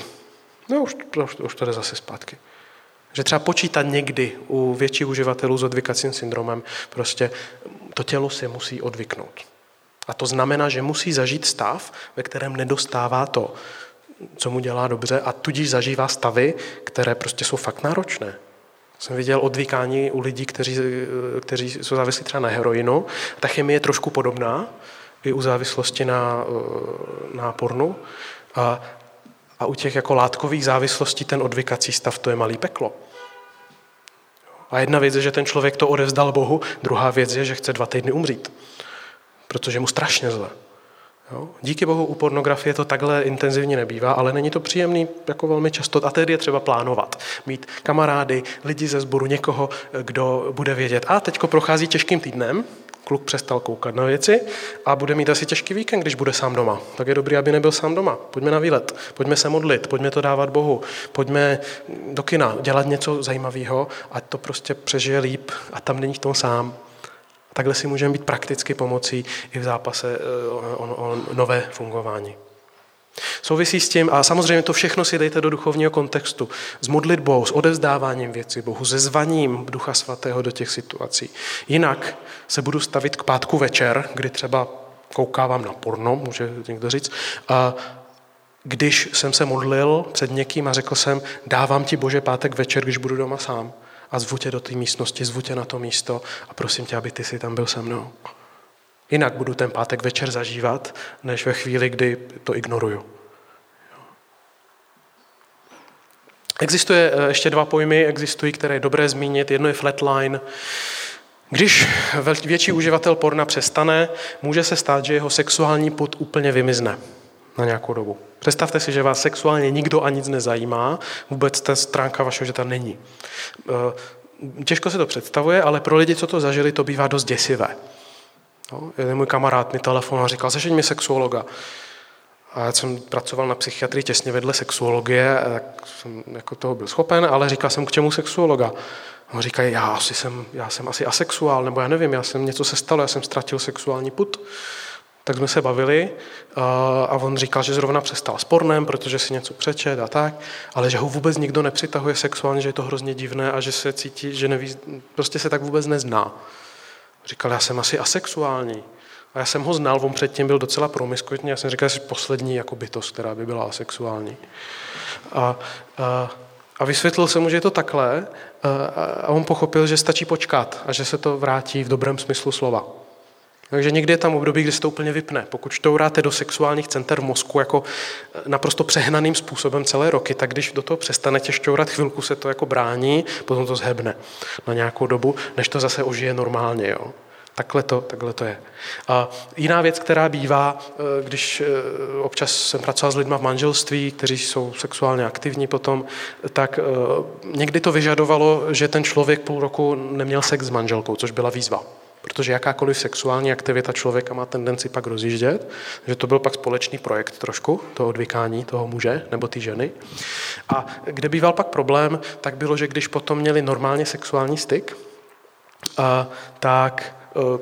No, už, už, už to jde zase zpátky. Že třeba počítat někdy u větších uživatelů s odvykacím syndromem, prostě to tělo se musí odvyknout. A to znamená, že musí zažít stav, ve kterém nedostává to, co mu dělá dobře a tudíž zažívá stavy, které prostě jsou fakt náročné. Jsem viděl odvykání u lidí, kteří, kteří jsou závislí třeba na heroinu. Ta chemie je trošku podobná i u závislosti na, na pornu. A, a u těch jako látkových závislostí ten odvykací stav to je malý peklo. A jedna věc je, že ten člověk to odevzdal Bohu, druhá věc je, že chce dva týdny umřít, protože mu strašně zle. Jo? Díky bohu u pornografie to takhle intenzivně nebývá, ale není to příjemný jako velmi často. A tedy je třeba plánovat. Mít kamarády, lidi ze sboru, někoho, kdo bude vědět. A teďko prochází těžkým týdnem, kluk přestal koukat na věci a bude mít asi těžký víkend, když bude sám doma. Tak je dobrý, aby nebyl sám doma. Pojďme na výlet, pojďme se modlit, pojďme to dávat Bohu, pojďme do kina, dělat něco zajímavého a to prostě přežije líp a tam není v tom sám. Takhle si můžeme být prakticky pomocí i v zápase eh, o, o, nové fungování. Souvisí s tím, a samozřejmě to všechno si dejte do duchovního kontextu, s modlitbou, s odevzdáváním věcí Bohu, se zvaním Ducha Svatého do těch situací. Jinak se budu stavit k pátku večer, kdy třeba koukávám na porno, může někdo říct, a když jsem se modlil před někým a řekl jsem, dávám ti Bože pátek večer, když budu doma sám a zvu tě do té místnosti, zvu tě na to místo a prosím tě, aby ty si tam byl se mnou. Jinak budu ten pátek večer zažívat, než ve chvíli, kdy to ignoruju. Existuje eh, ještě dva pojmy, existují, které je dobré zmínit. Jedno je flatline. Když větší uživatel porna přestane, může se stát, že jeho sexuální put úplně vymizne na nějakou dobu. Představte si, že vás sexuálně nikdo a nic nezajímá, vůbec ta stránka vašeho života není. Eh, těžko se to představuje, ale pro lidi, co to zažili, to bývá dost děsivé. No, jeden můj kamarád mi telefonoval a říkal, zažeň mi sexuologa. A já jsem pracoval na psychiatrii těsně vedle sexuologie, tak jsem jako toho byl schopen, ale říkal jsem, k čemu sexuologa. A on říká, já, asi jsem, já jsem asi asexuál, nebo já nevím, já jsem něco se stalo, já jsem ztratil sexuální put tak jsme se bavili a on říkal, že zrovna přestal s pornem, protože si něco přečet a tak, ale že ho vůbec nikdo nepřitahuje sexuálně, že je to hrozně divné a že se cítí, že neví, prostě se tak vůbec nezná. Říkal, já jsem asi asexuální. A já jsem ho znal, on předtím byl docela promiskuitní, já jsem říkal, že jsi poslední jako bytost, která by byla asexuální. A, a, a vysvětlil jsem mu, že je to takhle a, a on pochopil, že stačí počkat a že se to vrátí v dobrém smyslu slova. Takže někdy je tam období, kdy se to úplně vypne. Pokud štouráte do sexuálních center v mozku jako eh, naprosto přehnaným způsobem celé roky, tak když do toho přestanete šťourat, chvilku se to jako brání, potom to zhebne na nějakou dobu, než to zase ožije normálně. Jo. Takhle to, takhle to je. A jiná věc, která bývá, eh, když eh, občas jsem pracoval s lidmi v manželství, kteří jsou sexuálně aktivní potom, tak někdy to vyžadovalo, že ten člověk půl roku neměl sex s manželkou, což byla výzva protože jakákoliv sexuální aktivita člověka má tendenci pak rozjíždět, že to byl pak společný projekt trošku, to odvykání toho muže nebo ty ženy. A kde býval pak problém, tak bylo, že když potom měli normálně sexuální styk, tak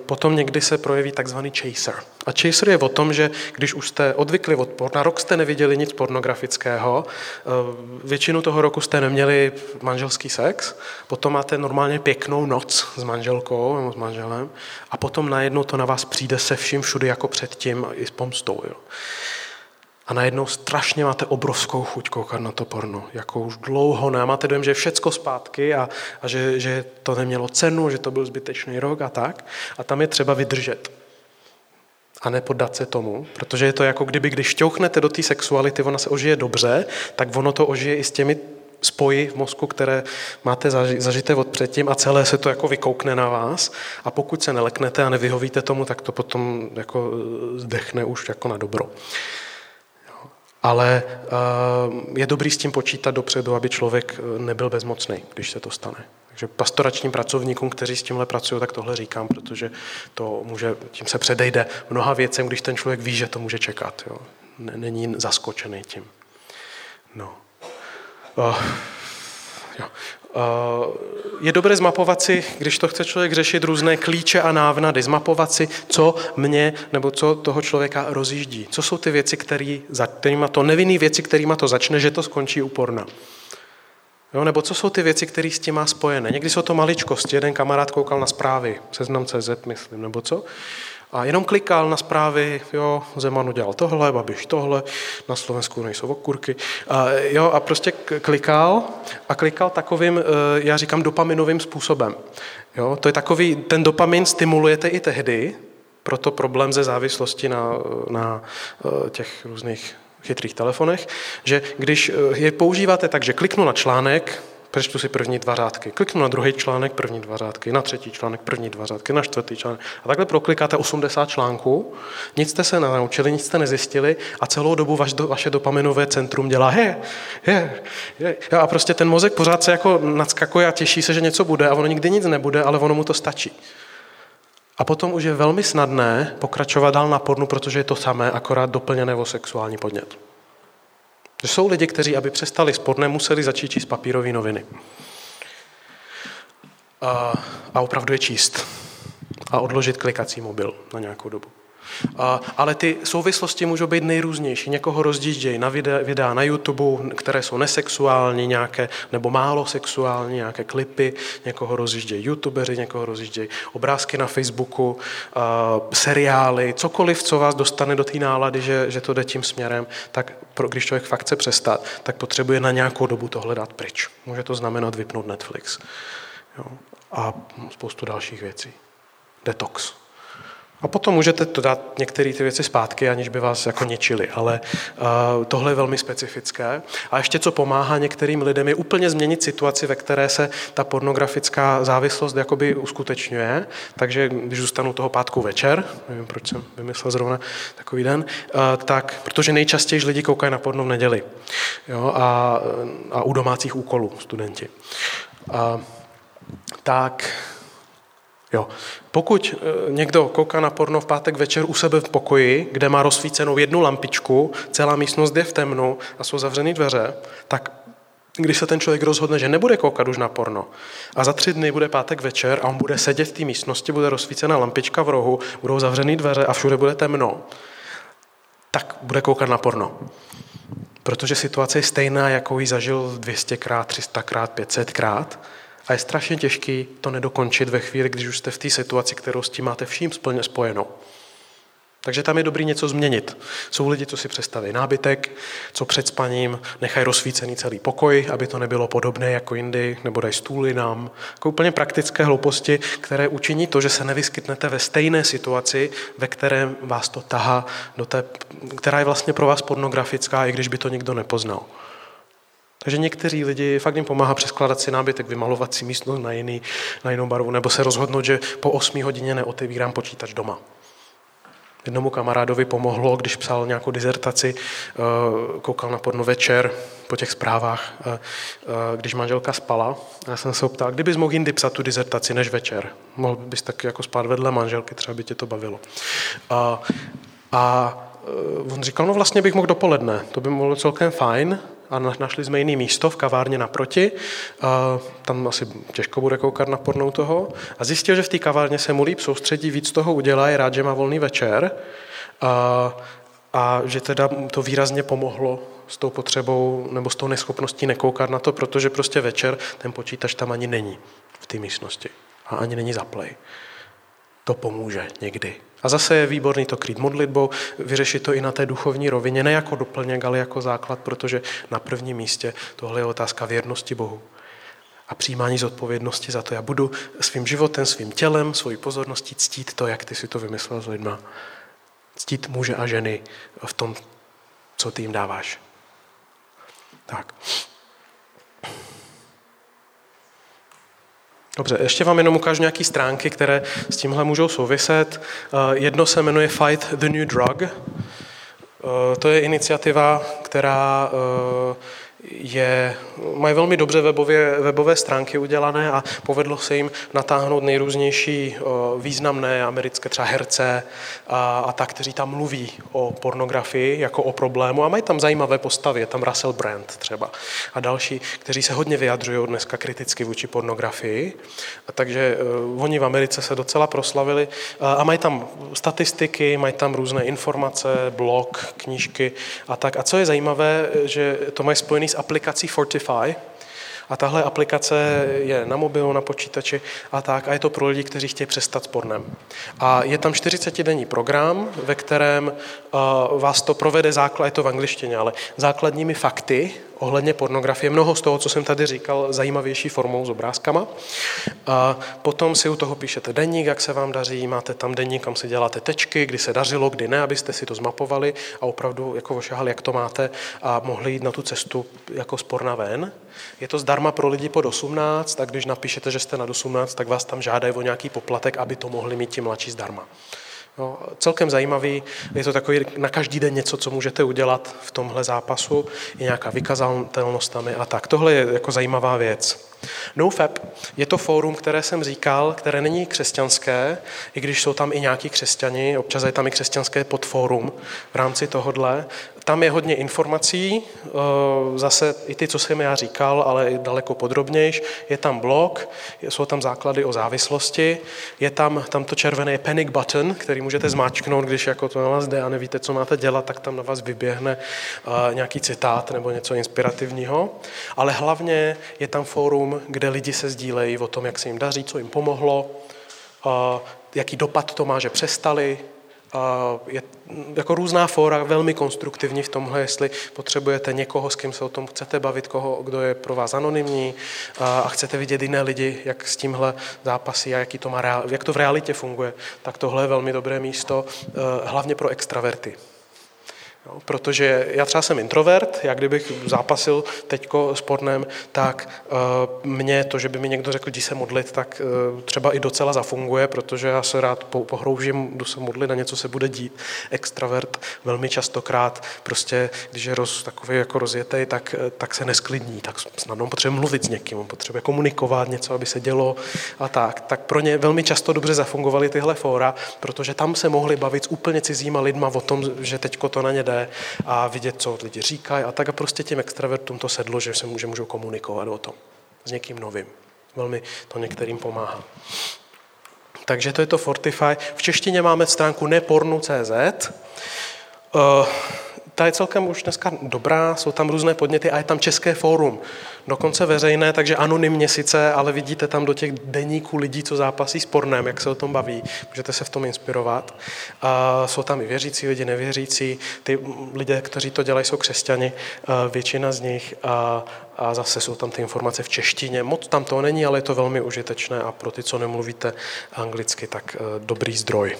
potom někdy se projeví takzvaný chaser. A chaser je o tom, že když už jste odvykli od porna, rok jste neviděli nic pornografického, většinu toho roku jste neměli manželský sex, potom máte normálně pěknou noc s manželkou nebo s manželem a potom najednou to na vás přijde se vším všude jako předtím i s pomstou. Jo. A najednou strašně máte obrovskou chuť koukat na to porno. Jako už dlouho ne. Máte dojem, že je všecko zpátky a, a že, že to nemělo cenu, že to byl zbytečný rok a tak. A tam je třeba vydržet a nepoddat se tomu, protože je to jako kdyby, když šťouchnete do té sexuality, ona se ožije dobře, tak ono to ožije i s těmi spoji v mozku, které máte zažité od předtím a celé se to jako vykoukne na vás a pokud se neleknete a nevyhovíte tomu, tak to potom jako zdechne už jako na dobro ale eh, je dobrý s tím počítat dopředu, aby člověk eh, nebyl bezmocný, když se to stane. Takže pastoračním pracovníkům, kteří s tímhle pracují, tak tohle říkám, protože to může, tím se předejde mnoha věcem, když ten člověk ví, že to může čekat. Jo. Není zaskočený tím. No. Uh, jo. Eh, je dobré zmapovat si, když to chce člověk řešit, různé klíče a návnady, zmapovat si, co mě nebo co toho člověka rozjíždí. Co jsou ty věci, který, za kterýma to nevinný věci, kterýma to začne, že to skončí uporna. Jo, nebo co jsou ty věci, které s tím má spojené. Někdy jsou to maličkosti. Jeden kamarád koukal na zprávy, seznam CZ, myslím, nebo co. A jenom klikal na zprávy, jo, Zeman udělal tohle, Babiš tohle, na Slovensku nejsou okurky. A, jo, a prostě klikal a klikal takovým, eh, já říkám, dopaminovým způsobem. Jo, to je takový, ten dopamin stimulujete i tehdy, proto problém ze závislosti na, na eh, těch různých chytrých telefonech, že když eh, je používáte tak, že kliknu na článek, Přečtu si první dva řádky. Kliknu na druhý článek, první dva řádky, na třetí článek, první dva řádky, na čtvrtý článek. A takhle proklikáte 80 článků, nic jste se nenaučili, nic jste nezjistili a celou dobu vaš, vaše dopaminové centrum dělá je, je, je. A prostě ten mozek pořád se jako nadskakuje a těší se, že něco bude a ono nikdy nic nebude, ale ono mu to stačí. A potom už je velmi snadné pokračovat dál na pornu, protože je to samé, akorát doplněné o sexuální podnět. Že jsou lidi, kteří, aby přestali s pornem, museli začít číst papírové noviny. A, a opravdu je číst. A odložit klikací mobil na nějakou dobu. Ale ty souvislosti můžou být nejrůznější. Někoho rozdíždějí na videa, videa na YouTube, které jsou nesexuální nějaké, nebo málo sexuální, nějaké klipy. Někoho rozjíždějí youtubeři, někoho rozjíždějí obrázky na Facebooku, seriály, cokoliv, co vás dostane do té nálady, že, že to jde tím směrem, tak pro, když člověk fakt chce přestat, tak potřebuje na nějakou dobu tohle dát pryč. Může to znamenat vypnout Netflix. Jo. A spoustu dalších věcí. Detox. A potom můžete to dát některé ty věci zpátky, aniž by vás jako něčili, ale uh, tohle je velmi specifické. A ještě co pomáhá některým lidem je úplně změnit situaci, ve které se ta pornografická závislost jakoby uskutečňuje. Takže když zůstanu toho pátku večer, nevím, proč jsem vymyslel zrovna takový den, uh, tak, protože nejčastěji lidi koukají na porno v neděli jo, a, a u domácích úkolů studenti. Uh, tak Jo. Pokud e, někdo kouká na porno v pátek večer u sebe v pokoji, kde má rozsvícenou jednu lampičku, celá místnost je v temnu a jsou zavřené dveře, tak když se ten člověk rozhodne, že nebude koukat už na porno a za tři dny bude pátek večer a on bude sedět v té místnosti, bude rozsvícená lampička v rohu, budou zavřené dveře a všude bude temno, tak bude koukat na porno. Protože situace je stejná, jakou ji zažil 200krát, 300krát, 500krát a je strašně těžký to nedokončit ve chvíli, když už jste v té situaci, kterou s tím máte vším splně spojenou. Takže tam je dobrý něco změnit. Jsou lidi, co si představí nábytek, co před spaním nechají rozsvícený celý pokoj, aby to nebylo podobné jako jindy, nebo dají stůly nám. Jako úplně praktické hlouposti, které učiní to, že se nevyskytnete ve stejné situaci, ve které vás to tahá, do té, která je vlastně pro vás pornografická, i když by to nikdo nepoznal. Takže někteří lidi fakt jim pomáhá přeskládat si nábytek, vymalovat si místnost na, jiný, na jinou barvu, nebo se rozhodnout, že po 8 hodině neotevírám počítač doma. Jednomu kamarádovi pomohlo, když psal nějakou dizertaci, eh, koukal na porno večer po těch zprávách, eh, eh, když manželka spala. Já jsem se ho ptal, kdybys mohl jindy psat tu dizertaci než večer. Mohl bys tak jako spát vedle manželky, třeba by tě to bavilo. A, a on říkal, no vlastně bych mohl dopoledne, to by bylo celkem fajn, a našli jsme jiný místo v kavárně naproti. A tam asi těžko bude koukat na pornou toho. A zjistil, že v té kavárně se mu líp soustředí, víc toho udělá, je rád, že má volný večer. A, a že teda to výrazně pomohlo s tou potřebou nebo s tou neschopností nekoukat na to, protože prostě večer ten počítač tam ani není v té místnosti a ani není zaplej. To pomůže někdy. A zase je výborný to krýt modlitbou, vyřešit to i na té duchovní rovině, ne jako doplněk, ale jako základ, protože na prvním místě tohle je otázka věrnosti Bohu a přijímání zodpovědnosti za to. Já budu svým životem, svým tělem, svojí pozorností ctít to, jak ty si to vymyslel s lidma. Ctít muže a ženy v tom, co ty jim dáváš. Tak. Dobře, ještě vám jenom ukážu nějaké stránky, které s tímhle můžou souviset. Eh, jedno se jmenuje Fight the New Drug. Eh, to je iniciativa, která eh, je, mají velmi dobře webově, webové stránky udělané a povedlo se jim natáhnout nejrůznější významné americké třeba herce a, a tak, kteří tam mluví o pornografii jako o problému a mají tam zajímavé postavy, je tam Russell Brand třeba a další, kteří se hodně vyjadřují dneska kriticky vůči pornografii, a takže uh, oni v Americe se docela proslavili uh, a mají tam statistiky, mají tam různé informace, blog, knížky a tak. A co je zajímavé, že to mají spojený s aplikací Fortify, a tahle aplikace je na mobilu, na počítači a tak. A je to pro lidi, kteří chtějí přestat s pornem. A je tam 40-denní program, ve kterém uh, vás to provede základ, je to v angličtině, ale základními fakty ohledně pornografie. Mnoho z toho, co jsem tady říkal, zajímavější formou s obrázkama. A potom si u toho píšete denník, jak se vám daří, máte tam denník, kam si děláte tečky, kdy se dařilo, kdy ne, abyste si to zmapovali a opravdu jako ošahali, jak to máte a mohli jít na tu cestu jako sporna ven. Je to zdarma pro lidi pod 18, tak když napíšete, že jste na 18, tak vás tam žádají o nějaký poplatek, aby to mohli mít ti mladší zdarma. No, celkem zajímavý, je to takový na každý den něco, co můžete udělat v tomhle zápasu, je nějaká vykazatelnost tam a tak. Tohle je jako zajímavá věc. NoFap je to fórum, které jsem říkal, které není křesťanské, i když jsou tam i nějaký křesťani, občas je tam i křesťanské podfórum v rámci tohodle. Tam je hodně informací, eh, zase i ty, co jsem já říkal, ale i daleko podrobnější. Je tam blog, jsou tam základy o závislosti, je tam, tam to červené panic button, který můžete zmáčknout, když jako to na vás jde a nevíte, co máte dělat, tak tam na vás vyběhne eh, nějaký citát nebo něco inspirativního. Ale hlavně je tam fórum, kde lidi se sdílejí o tom, jak se jim daří, co jim pomohlo, jaký dopad to má, že přestali, je jako různá fóra, velmi konstruktivní v tomhle, jestli potřebujete někoho, s kým se o tom chcete bavit, koho, kdo je pro vás anonymní a chcete vidět jiné lidi, jak s tímhle zápasí a jaký to má, jak to v realitě funguje, tak tohle je velmi dobré místo, eh, hlavně pro extraverty. Jo, protože já třeba jsem introvert, já kdybych zápasil teďko s pornem, tak uh, mě to, že by mi někdo řekl, jdi se modlit, tak uh, třeba i docela zafunguje, protože já se rád po, pohroužím, jdu se modlit a něco se bude dít. Extravert velmi častokrát prostě, když je roz, takový jako rozjetý, tak, tak se nesklidní, tak snadno potřebuje mluvit s někým, on potřebuje komunikovat něco, aby se dělo a tak. Tak pro ně velmi často dobře zafungovaly tyhle fóra, protože tam se mohli bavit s úplně cizíma lidma o tom, že teďko to na ně jde a vidět, co lidi říkají a tak a prostě těm extravertům to sedlo, že se může, můžou komunikovat o tom s někým novým. Velmi to některým pomáhá. Takže to je to Fortify. V češtině máme stránku nepornu.cz. Uh, ta je celkem už dneska dobrá, jsou tam různé podněty a je tam České fórum, dokonce veřejné, takže anonymně sice, ale vidíte tam do těch deníků lidí, co zápasí s pornem, jak se o tom baví, můžete se v tom inspirovat. A jsou tam i věřící lidi, nevěřící, ty lidé, kteří to dělají, jsou křesťani, většina z nich a, a zase jsou tam ty informace v češtině. Moc tam to není, ale je to velmi užitečné a pro ty, co nemluvíte anglicky, tak e, dobrý zdroj.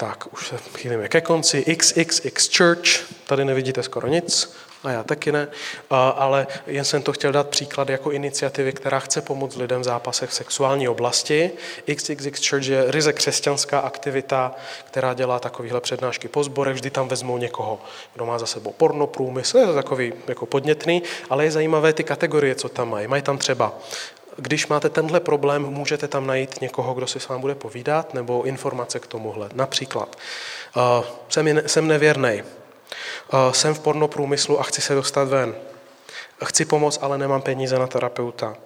Tak, už se chýlíme ke konci. XXX Church, tady nevidíte skoro nic, a já taky ne, ale jen jsem to chtěl dát příklad jako iniciativy, která chce pomoct lidem v zápasech v sexuální oblasti. XXX Church je ryze křesťanská aktivita, která dělá takovéhle přednášky po zborech, vždy tam vezmou někoho, kdo má za sebou pornoprůmysl, je to takový jako podnětný, ale je zajímavé ty kategorie, co tam mají. Mají tam třeba když máte tenhle problém, můžete tam najít někoho, kdo si s vámi bude povídat, nebo informace k tomuhle. Například, uh, jsem, jsem nevěrný, Jsem v pornoprůmyslu a chci se dostat ven. Chci pomoct, ale nemám peníze na terapeuta.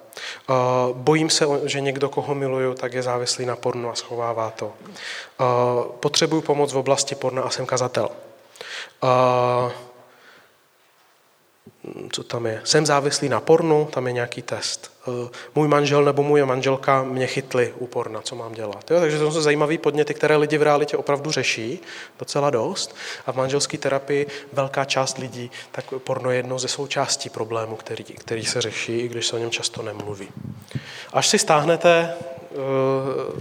Bojím se, že někdo, koho miluju, tak je závislý na pornu a schovává to. Potřebuju pomoc v oblasti porna a jsem kazatel. Co tam je? Jsem závislý na pornu, tam je nějaký test. Můj manžel nebo moje manželka mě chytli u porna, co mám dělat. Jo, takže to jsou zajímavé podněty, které lidi v realitě opravdu řeší docela dost. A v manželské terapii velká část lidí, tak porno je jednou ze součástí problému, který, který se řeší, i když se o něm často nemluví. Až si stáhnete,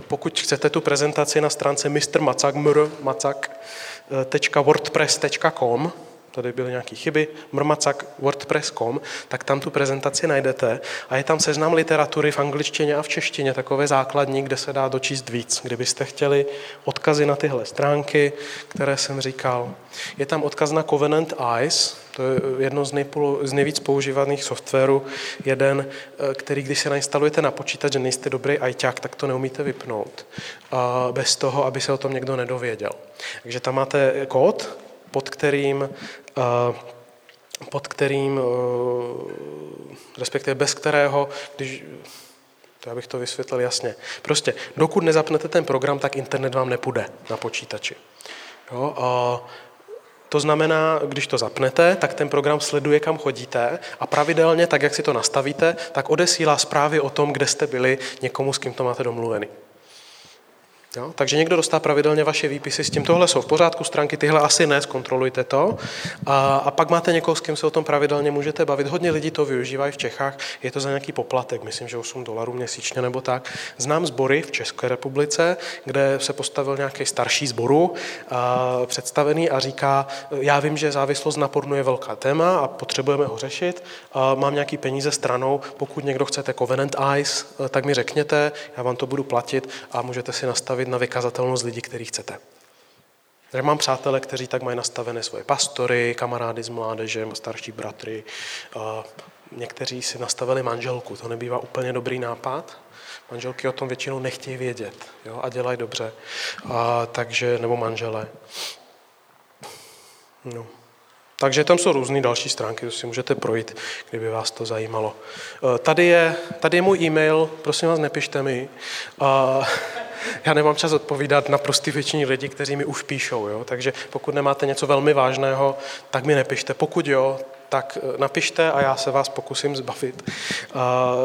pokud chcete tu prezentaci na stránce mrmacak.wordpress.com, tady byly nějaké chyby, mrmacak wordpress.com, tak tam tu prezentaci najdete a je tam seznam literatury v angličtině a v češtině, takové základní, kde se dá dočíst víc. Kdybyste chtěli odkazy na tyhle stránky, které jsem říkal. Je tam odkaz na Covenant Eyes, to je jedno z, nejpolu, z nejvíc používaných softwarů, jeden, eh, který když se nainstalujete na počítač, že nejste dobrý ajťák, tak to neumíte vypnout. Bez toho, aby se o tom někdo nedověděl. Takže tam máte kód, pod kterým, pod kterým, eh, respektive bez kterého, když, to já bych to vysvětlil jasně. Prostě dokud nezapnete ten program, tak internet vám nepůjde na počítači. Jo? A to znamená, když to zapnete, tak ten program sleduje, kam chodíte a pravidelně, tak jak si to nastavíte, tak odesílá zprávy o tom, kde jste byli někomu, s kým to máte domluvený. Jo? Takže někdo dostá pravidelně vaše výpisy s tím, tohle jsou v pořádku, stránky tyhle asi ne, zkontrolujte to. A, a pak máte někoho, s kým se o tom pravidelně můžete bavit. Hodně lidí to využívají v Čechách, je to za nějaký poplatek, myslím, že 8 dolarů měsíčně nebo tak. Znám sbory v České republice, kde se postavil nějaký starší sboru a, představený a říká, já vím, že závislost na pornu je velká téma a potřebujeme ho řešit, a mám nějaký peníze stranou, pokud někdo chcete Covenant Eyes, tak mi řekněte, já vám to budu platit a můžete si nastavit nastavit na vykazatelnost lidí, který chcete. Já mám přátele, kteří tak mají nastavené svoje pastory, kamarády z mládeže, starší bratry. Někteří si nastavili manželku, to nebývá úplně dobrý nápad. Manželky o tom většinou nechtějí vědět jo, a dělají dobře. A, takže, nebo manžele. No. Takže tam jsou různé další stránky, to si můžete projít, kdyby vás to zajímalo. E, tady je, tady je můj e-mail, prosím vás, nepište mi. Já nemám čas odpovídat na prostý většině lidí, kteří mi už píšou, jo? takže pokud nemáte něco velmi vážného, tak mi nepište. Pokud jo, tak eh, napište a já se vás pokusím zbavit.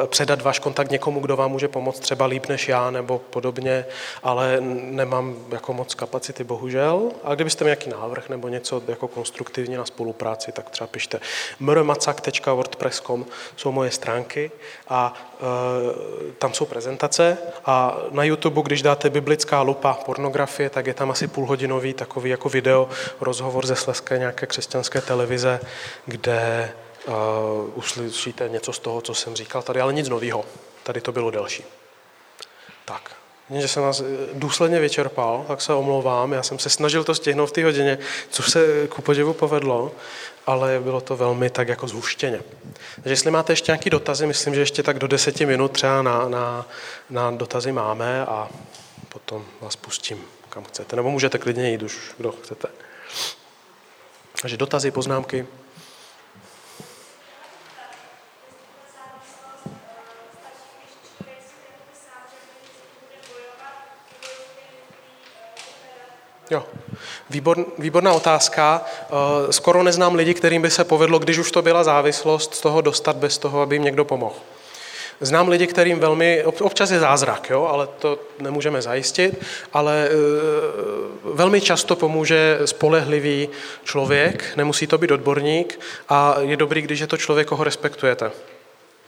Předat váš kontakt někomu, kdo vám může pomoct třeba líp než já nebo podobně, ale nemám jako moc kapacity, bohužel. A kdybyste měli nějaký návrh nebo něco jako konstruktivně na spolupráci, tak třeba pište. mrmacak.wordpress.com jsou moje stránky a tam jsou prezentace a na YouTube, když dáte biblická lupa pornografie, tak je tam asi půlhodinový takový jako video rozhovor ze Sleské nějaké křesťanské televize, kde kde uh, uslyšíte něco z toho, co jsem říkal tady, ale nic nového. Tady to bylo delší. Tak, že jsem vás eh, důsledně vyčerpal, tak se omlouvám. Já jsem se snažil to stihnout v té hodině, což se ku podivu povedlo, ale bylo to velmi tak jako zhuštěně. Takže jestli máte ještě nějaké dotazy, myslím, že ještě tak do deseti minut třeba na, na, na dotazy máme a potom vás pustím, kam chcete. Nebo můžete klidně jít už, kdo chcete. Takže dotazy, poznámky. Jo, Výbor, výborná otázka. Eh, skoro neznám lidi, kterým by se povedlo, když už to byla závislost, z toho dostat bez toho, aby jim někdo pomohl. Znám lidi, kterým velmi, občas je zázrak, jo, ale to nemůžeme zajistit, ale e, velmi často pomůže spolehlivý člověk, nemusí to být odborník a je dobrý, když je to člověk, koho respektujete.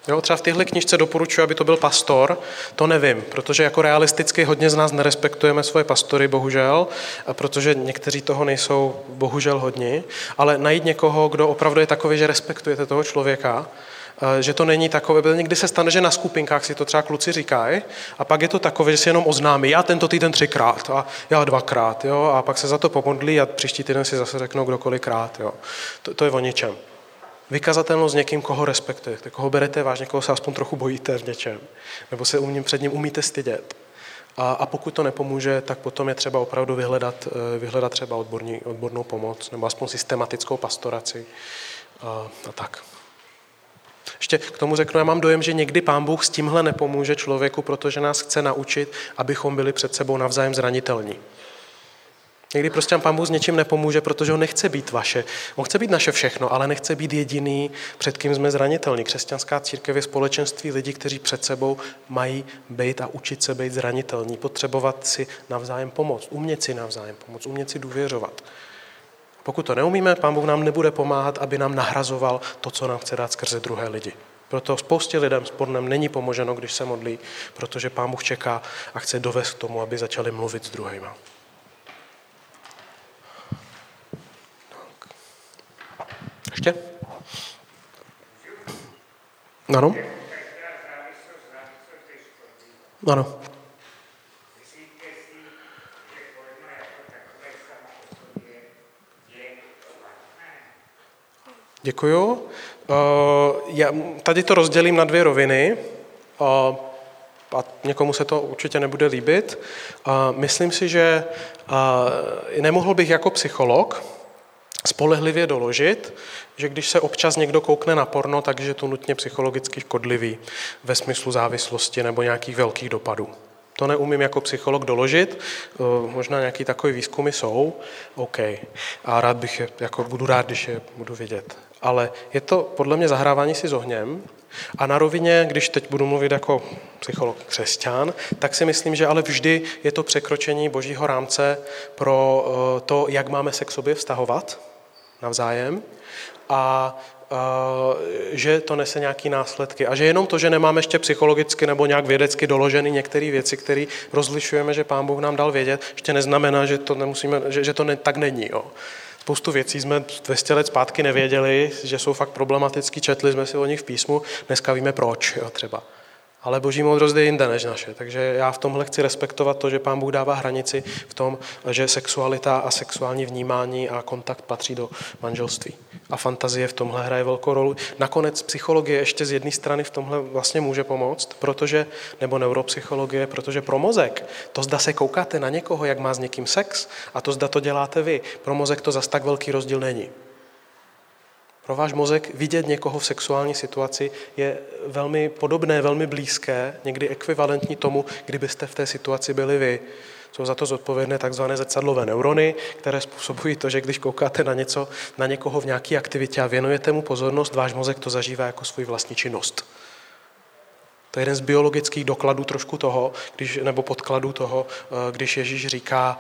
Jo, třeba v téhle knižce doporučuji, aby to byl pastor, to nevím, protože jako realisticky hodně z nás nerespektujeme svoje pastory, bohužel, protože někteří toho nejsou bohužel hodně, ale najít někoho, kdo opravdu je takový, že respektujete toho člověka, že to není takové, někdy se stane, že na skupinkách si to třeba kluci říkají a pak je to takové, že si jenom oznámí, já tento týden třikrát a já dvakrát, jo, a pak se za to pomodlí a příští týden si zase řeknou kdokolikrát, jo. To, to je o ničem. Vykazatelnost někým, koho respektujete, koho berete vážně, koho se aspoň trochu bojíte v něčem, nebo se u před ním umíte stydět. A, a pokud to nepomůže, tak potom je třeba opravdu vyhledat, eh, vyhledat třeba odborní, odbornou pomoc nebo aspoň systematickou pastoraci a, a tak. Ještě k tomu řeknu, já mám dojem, že někdy pán Bůh s tímhle nepomůže člověku, protože nás chce naučit, abychom byli před sebou navzájem zranitelní. Někdy prostě pán Bůh s něčím nepomůže, protože on nechce být vaše. On chce být naše všechno, ale nechce být jediný, před kým jsme zranitelní. Křesťanská církev je společenství lidí, kteří před sebou mají být a učit se být zranitelní, potřebovat si navzájem pomoct, umět si navzájem pomoct, umět si důvěřovat. Pokud to neumíme, pán Bůh nám nebude pomáhat, aby nám nahrazoval to, co nám chce dát skrze druhé lidi. Proto spoustě lidem s pornem není pomoženo, když se modlí, protože pán Bůh čeká a chce dovést k tomu, aby začali mluvit s druhýma. Ještě? Ano? Ano. Děkuju. Já tady to rozdělím na dvě roviny a někomu se to určitě nebude líbit. Myslím si, že nemohl bych jako psycholog spolehlivě doložit, že když se občas někdo koukne na porno, takže to nutně psychologicky škodlivý ve smyslu závislosti nebo nějakých velkých dopadů. To neumím jako psycholog doložit, eh, možná nějaký takový výzkumy jsou, OK. A rád bych je, jako budu rád, když je budu vidět. Ale je to podle mě zahrávání si s ohněm, a na rovině, když teď budu mluvit jako psycholog křesťan, tak si myslím, že ale vždy je to překročení božího rámce pro eh, to, jak máme se k sobě vztahovat navzájem a že to nese nějaké následky. A že jenom to, že nemáme ještě psychologicky nebo nějak vědecky doloženy některé věci, které rozlišujeme, že Pán Bůh nám dal vědět, ještě neznamená, že to, nemusíme, že, že to ne, tak není. Jo. Spoustu věcí jsme 200 let zpátky nevěděli, že jsou fakt problematický, četli jsme si o nich v písmu, dneska víme proč jo, třeba. Ale boží moudrost je jinde než naše. Takže já v tomhle chci respektovat to, že pán Bůh dává hranici v tom, že sexualita a sexuální vnímání a kontakt patří do manželství. A fantazie v tomhle hraje velkou roli. Nakonec psychologie ještě z jedné strany v tomhle vlastně může pomoct, protože, nebo neuropsychologie, protože pro mozek, to zda se koukáte na někoho, jak má s někým sex, a to zda to děláte vy, pro mozek to zas tak velký rozdíl není. Pro váš mozek vidět někoho v sexuální situaci je velmi podobné, velmi blízké, někdy ekvivalentní tomu, kdybyste v té situaci byli vy. Jsou za to zodpovědné takzvané zrcadlové neurony, které způsobují to, že když koukáte na něco, na někoho v nějaké aktivitě a věnujete mu pozornost, váš mozek to zažívá jako svůj vlastní činnost. To je jeden z biologických dokladů trošku toho, když, nebo podkladů toho, eh, když Ježíš říká,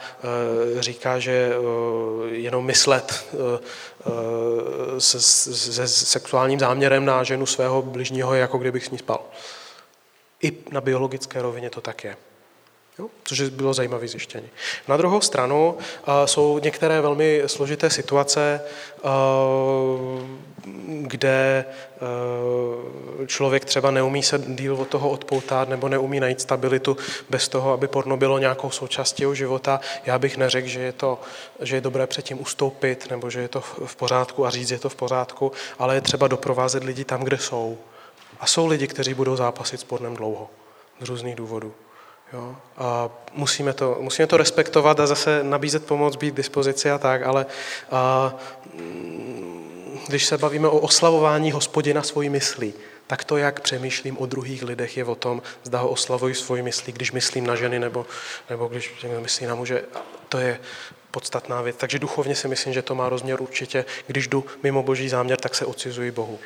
eh, říká že eh, jenom myslet se, se sexuálním záměrem na ženu svého bližního je jako kdybych s ní spal. I na biologické rovině to tak je. Což bylo zajímavé zjištění. Na druhou stranu uh, jsou některé velmi složité situace, uh, kde uh, člověk třeba neumí se díl od toho odpoutat nebo neumí najít stabilitu bez toho, aby porno bylo nějakou součástí jeho života. Já bych neřekl, že je, to, že je dobré předtím ustoupit nebo že je to v pořádku a říct, že je to v pořádku, ale je třeba doprovázet lidi tam, kde jsou. A jsou lidi, kteří budou zápasit s pornem dlouho z různých důvodů. Jo? A musíme to, musíme to respektovat a zase nabízet pomoc, být k dispozici a tak, ale a, když se bavíme o oslavování hospodina svojí myslí, tak to, jak přemýšlím o druhých lidech, je o tom, zda ho oslavuji svojí myslí, když myslím na ženy nebo, nebo když myslím na muže. To je podstatná věc. Takže duchovně si myslím, že to má rozměr určitě. Když jdu mimo boží záměr, tak se odcizuji Bohu.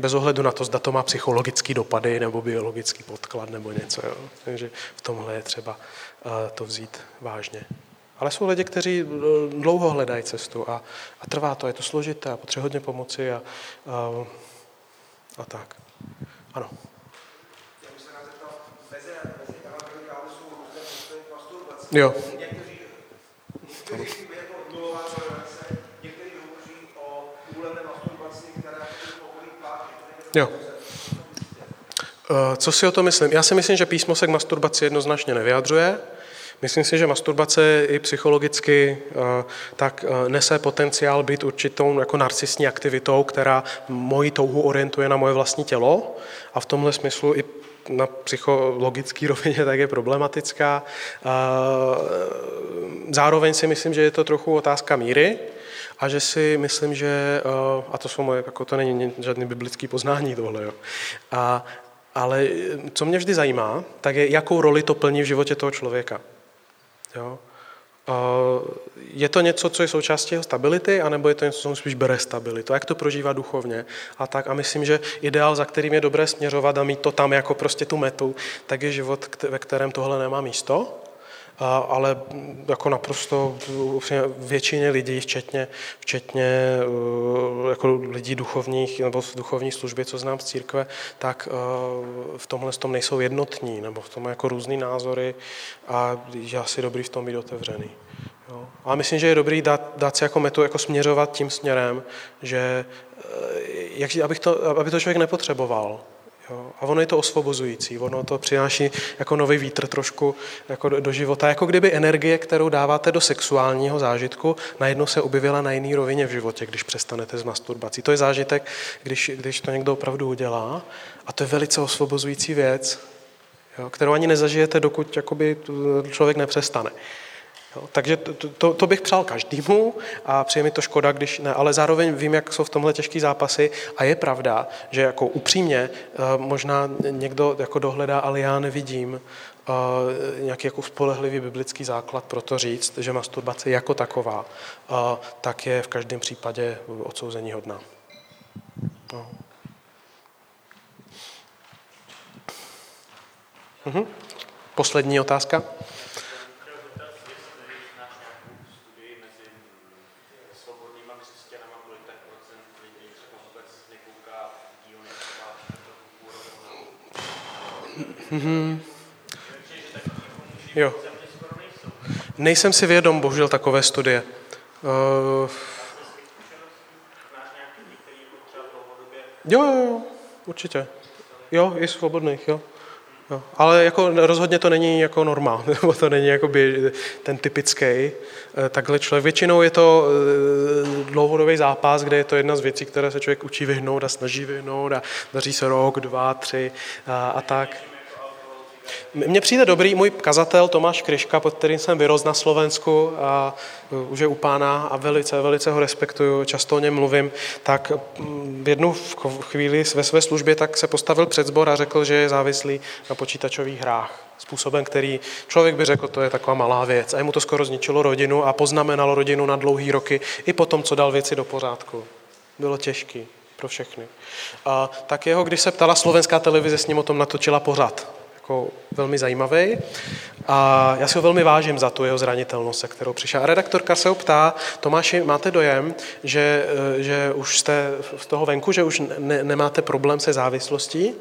Bez ohledu na to, zda to má psychologický dopady nebo biologický podklad nebo něco. Jo. Takže v tomhle je třeba eh, to vzít vážně. Ale jsou lidi, kteří eh, dlouho hledají cestu a, a trvá to, je to složité a potřebuje hodně pomoci a, a, a tak. Ano. Jo. Někteří Jo. Eh, co si o to myslím? Já si myslím, že písmo se k masturbaci jednoznačně nevyjadřuje. Myslím si, že masturbace i psychologicky tak nese potenciál být určitou jako narcistní aktivitou, která moji touhu orientuje na moje vlastní tělo a v tomhle smyslu i na psychologické rovině tak je problematická. Zároveň si myslím, že je to trochu otázka míry a že si myslím, že, a to jsou moje, jako to není žádný biblický poznání tohle, jo. A, ale co mě vždy zajímá, tak je, jakou roli to plní v životě toho člověka. Jo? Je to něco, co je součástí jeho stability, anebo je to něco, co spíš bere stabilitu? Jak to prožívá duchovně? A tak a myslím, že ideál, za kterým je dobré směřovat a mít to tam jako prostě tu metu, tak je život, ve kterém tohle nemá místo ale jako naprosto většině lidí, včetně, včetně uh, jako lidí duchovních nebo v duchovní službě, co znám z církve, tak uh, v tomhle tom nejsou jednotní, nebo v tom jako různý názory a je asi dobrý v tom být otevřený. Jo. A myslím, že je dobrý dát, dát si jako metu jako směřovat tím směrem, že uh, jak, abych to, aby to člověk nepotřeboval. Jo. A ono je to osvobozující, ono to přináší jako nový vítr trošku jako do, do života, jako kdyby energie, kterou dáváte do sexuálního zážitku, najednou se objevila na jiný rovině v životě, když přestanete s masturbací. To je zážitek, když, když to někdo opravdu udělá a to je velice osvobozující věc, jo, kterou ani nezažijete, dokud jakoby, člověk nepřestane. Jo, takže to, to, to bych přál každému a přijde mi to škoda, když ne, ale zároveň vím, jak jsou v tomhle těžké zápasy a je pravda, že jako upřímně eh, možná někdo jako dohledá, ale já nevidím eh, nějaký jako spolehlivý biblický základ pro to říct, že masturbace jako taková, eh, tak je v každém případě odsouzení hodná. No. Mhm. Poslední otázka. Mm-hmm. Jo. Nejsem si vědom, bohužel, takové studie. Uh... Jo, jo, jo, určitě. Jo, i svobodných, jo. jo. Ale jako rozhodně to není jako norma, nebo to není jako ten typický eh, takhle člověk. Většinou je to eh, dlouhodobý zápas, kde je to jedna z věcí, které se člověk učí vyhnout a snaží vyhnout a daří se rok, dva, tři a, a tak. Mně přijde dobrý můj kazatel Tomáš Kryška, pod kterým jsem vyrost na Slovensku a už je u pána a velice, velice ho respektuju, často o něm mluvím, tak mm, v jednu chvíli ve své službě tak se postavil před zbor a řekl, že je závislý na počítačových hrách. Způsobem, který člověk by řekl, to je taková malá věc. A mu to skoro zničilo rodinu a poznamenalo rodinu na dlouhý roky i potom, co dal věci do pořádku. Bylo těžký pro všechny. A tak jeho, když se ptala slovenská televize, s ním o tom natočila pořád jako velmi zajímavý a já si ho velmi vážím za tu jeho zranitelnost, se kterou přišel. A redaktorka se ho ptá, Tomáši, máte dojem, že, eh, že už jste z toho venku, že už ne, nemáte problém se závislostí?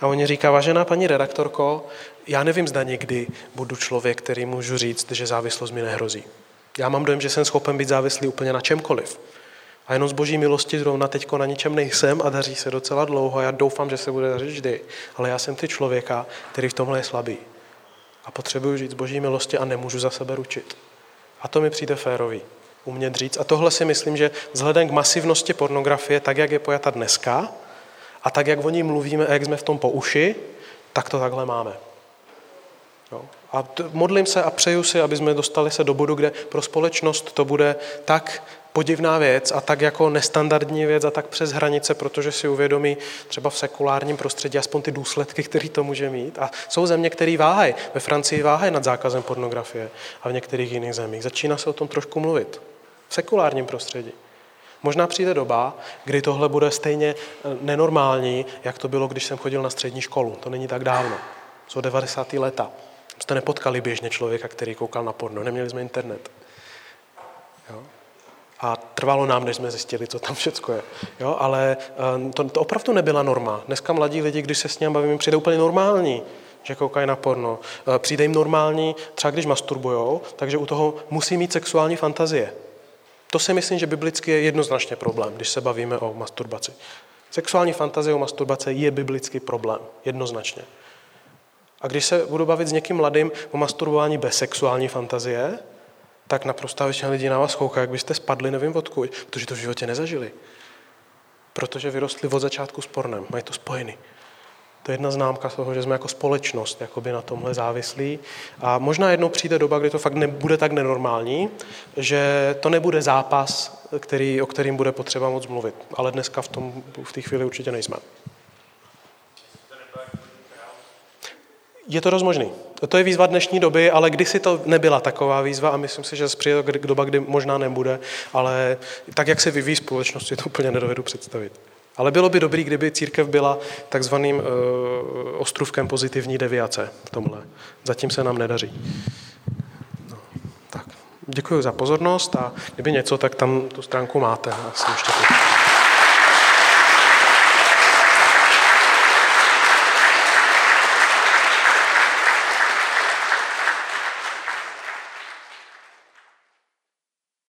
A on říká, vážená paní redaktorko, já nevím, zda někdy budu člověk, který můžu říct, že závislost mi nehrozí. Já mám dojem, že jsem schopen být závislý úplně na čemkoliv. A jenom z boží milosti zrovna teďko na ničem nejsem a daří se docela dlouho a já doufám, že se bude dařit vždy. Ale já jsem ty člověka, který v tomhle je slabý. A potřebuju žít z boží milosti a nemůžu za sebe ručit. A to mi přijde férový. Umět říct. A tohle si myslím, že vzhledem k masivnosti pornografie, tak jak je pojata dneska, a tak jak o ní mluvíme a jak jsme v tom po uši, tak to takhle máme. Jo. A modlím se a přeju si, aby jsme dostali se do bodu, kde pro společnost to bude tak podivná věc a tak jako nestandardní věc a tak přes hranice, protože si uvědomí třeba v sekulárním prostředí aspoň ty důsledky, které to může mít. A jsou země, které váhají. Ve Francii váhají nad zákazem pornografie a v některých jiných zemích. Začíná se o tom trošku mluvit. V sekulárním prostředí. Možná přijde doba, kdy tohle bude stejně eh, nenormální, jak to bylo, když jsem chodil na střední školu. To není tak dávno. Jsou 90. leta. Jste nepotkali běžně člověka, který koukal na porno. Neměli jsme internet. Jo? A trvalo nám, než jsme zjistili, co tam všechno je. Jo, ale eh, to, to opravdu nebyla norma. Dneska mladí lidi, když se s ním bavím, přijde úplně normální, že koukají na porno. Eh, přijde jim normální, třeba když masturbujou, takže u toho musí mít sexuální fantazie. To si myslím, že biblicky je jednoznačně problém, když se bavíme o masturbaci. Sexuální fantazie o masturbace je biblický problém, jednoznačně. A když se budu bavit s někým mladým o masturbování bez sexuální fantazie, tak naprosto většina lidí na vás kouká, jak byste spadli, nevím odkud, protože to v životě nezažili. Protože vyrostli od začátku s pornem, mají to spojený. To je jedna známka toho, že jsme jako společnost jakoby na tomhle závislí. A možná jednou přijde doba, kdy to fakt nebude tak nenormální, že to nebude zápas, který, o kterým bude potřeba moc mluvit. Ale dneska v, tom, v té chvíli určitě nejsme. Je to rozmožný. To je výzva dnešní doby, ale kdysi to nebyla taková výzva a myslím si, že přijde doba, kdy možná nebude, ale tak, jak se vyvíjí společnost, si to úplně nedovedu představit. Ale bylo by dobrý, kdyby církev byla takzvaným uh, ostrůvkem pozitivní deviace v tomhle. Zatím se nám nedaří. No, tak. Děkuji za pozornost a kdyby něco, tak tam tu stránku máte. Asi ještě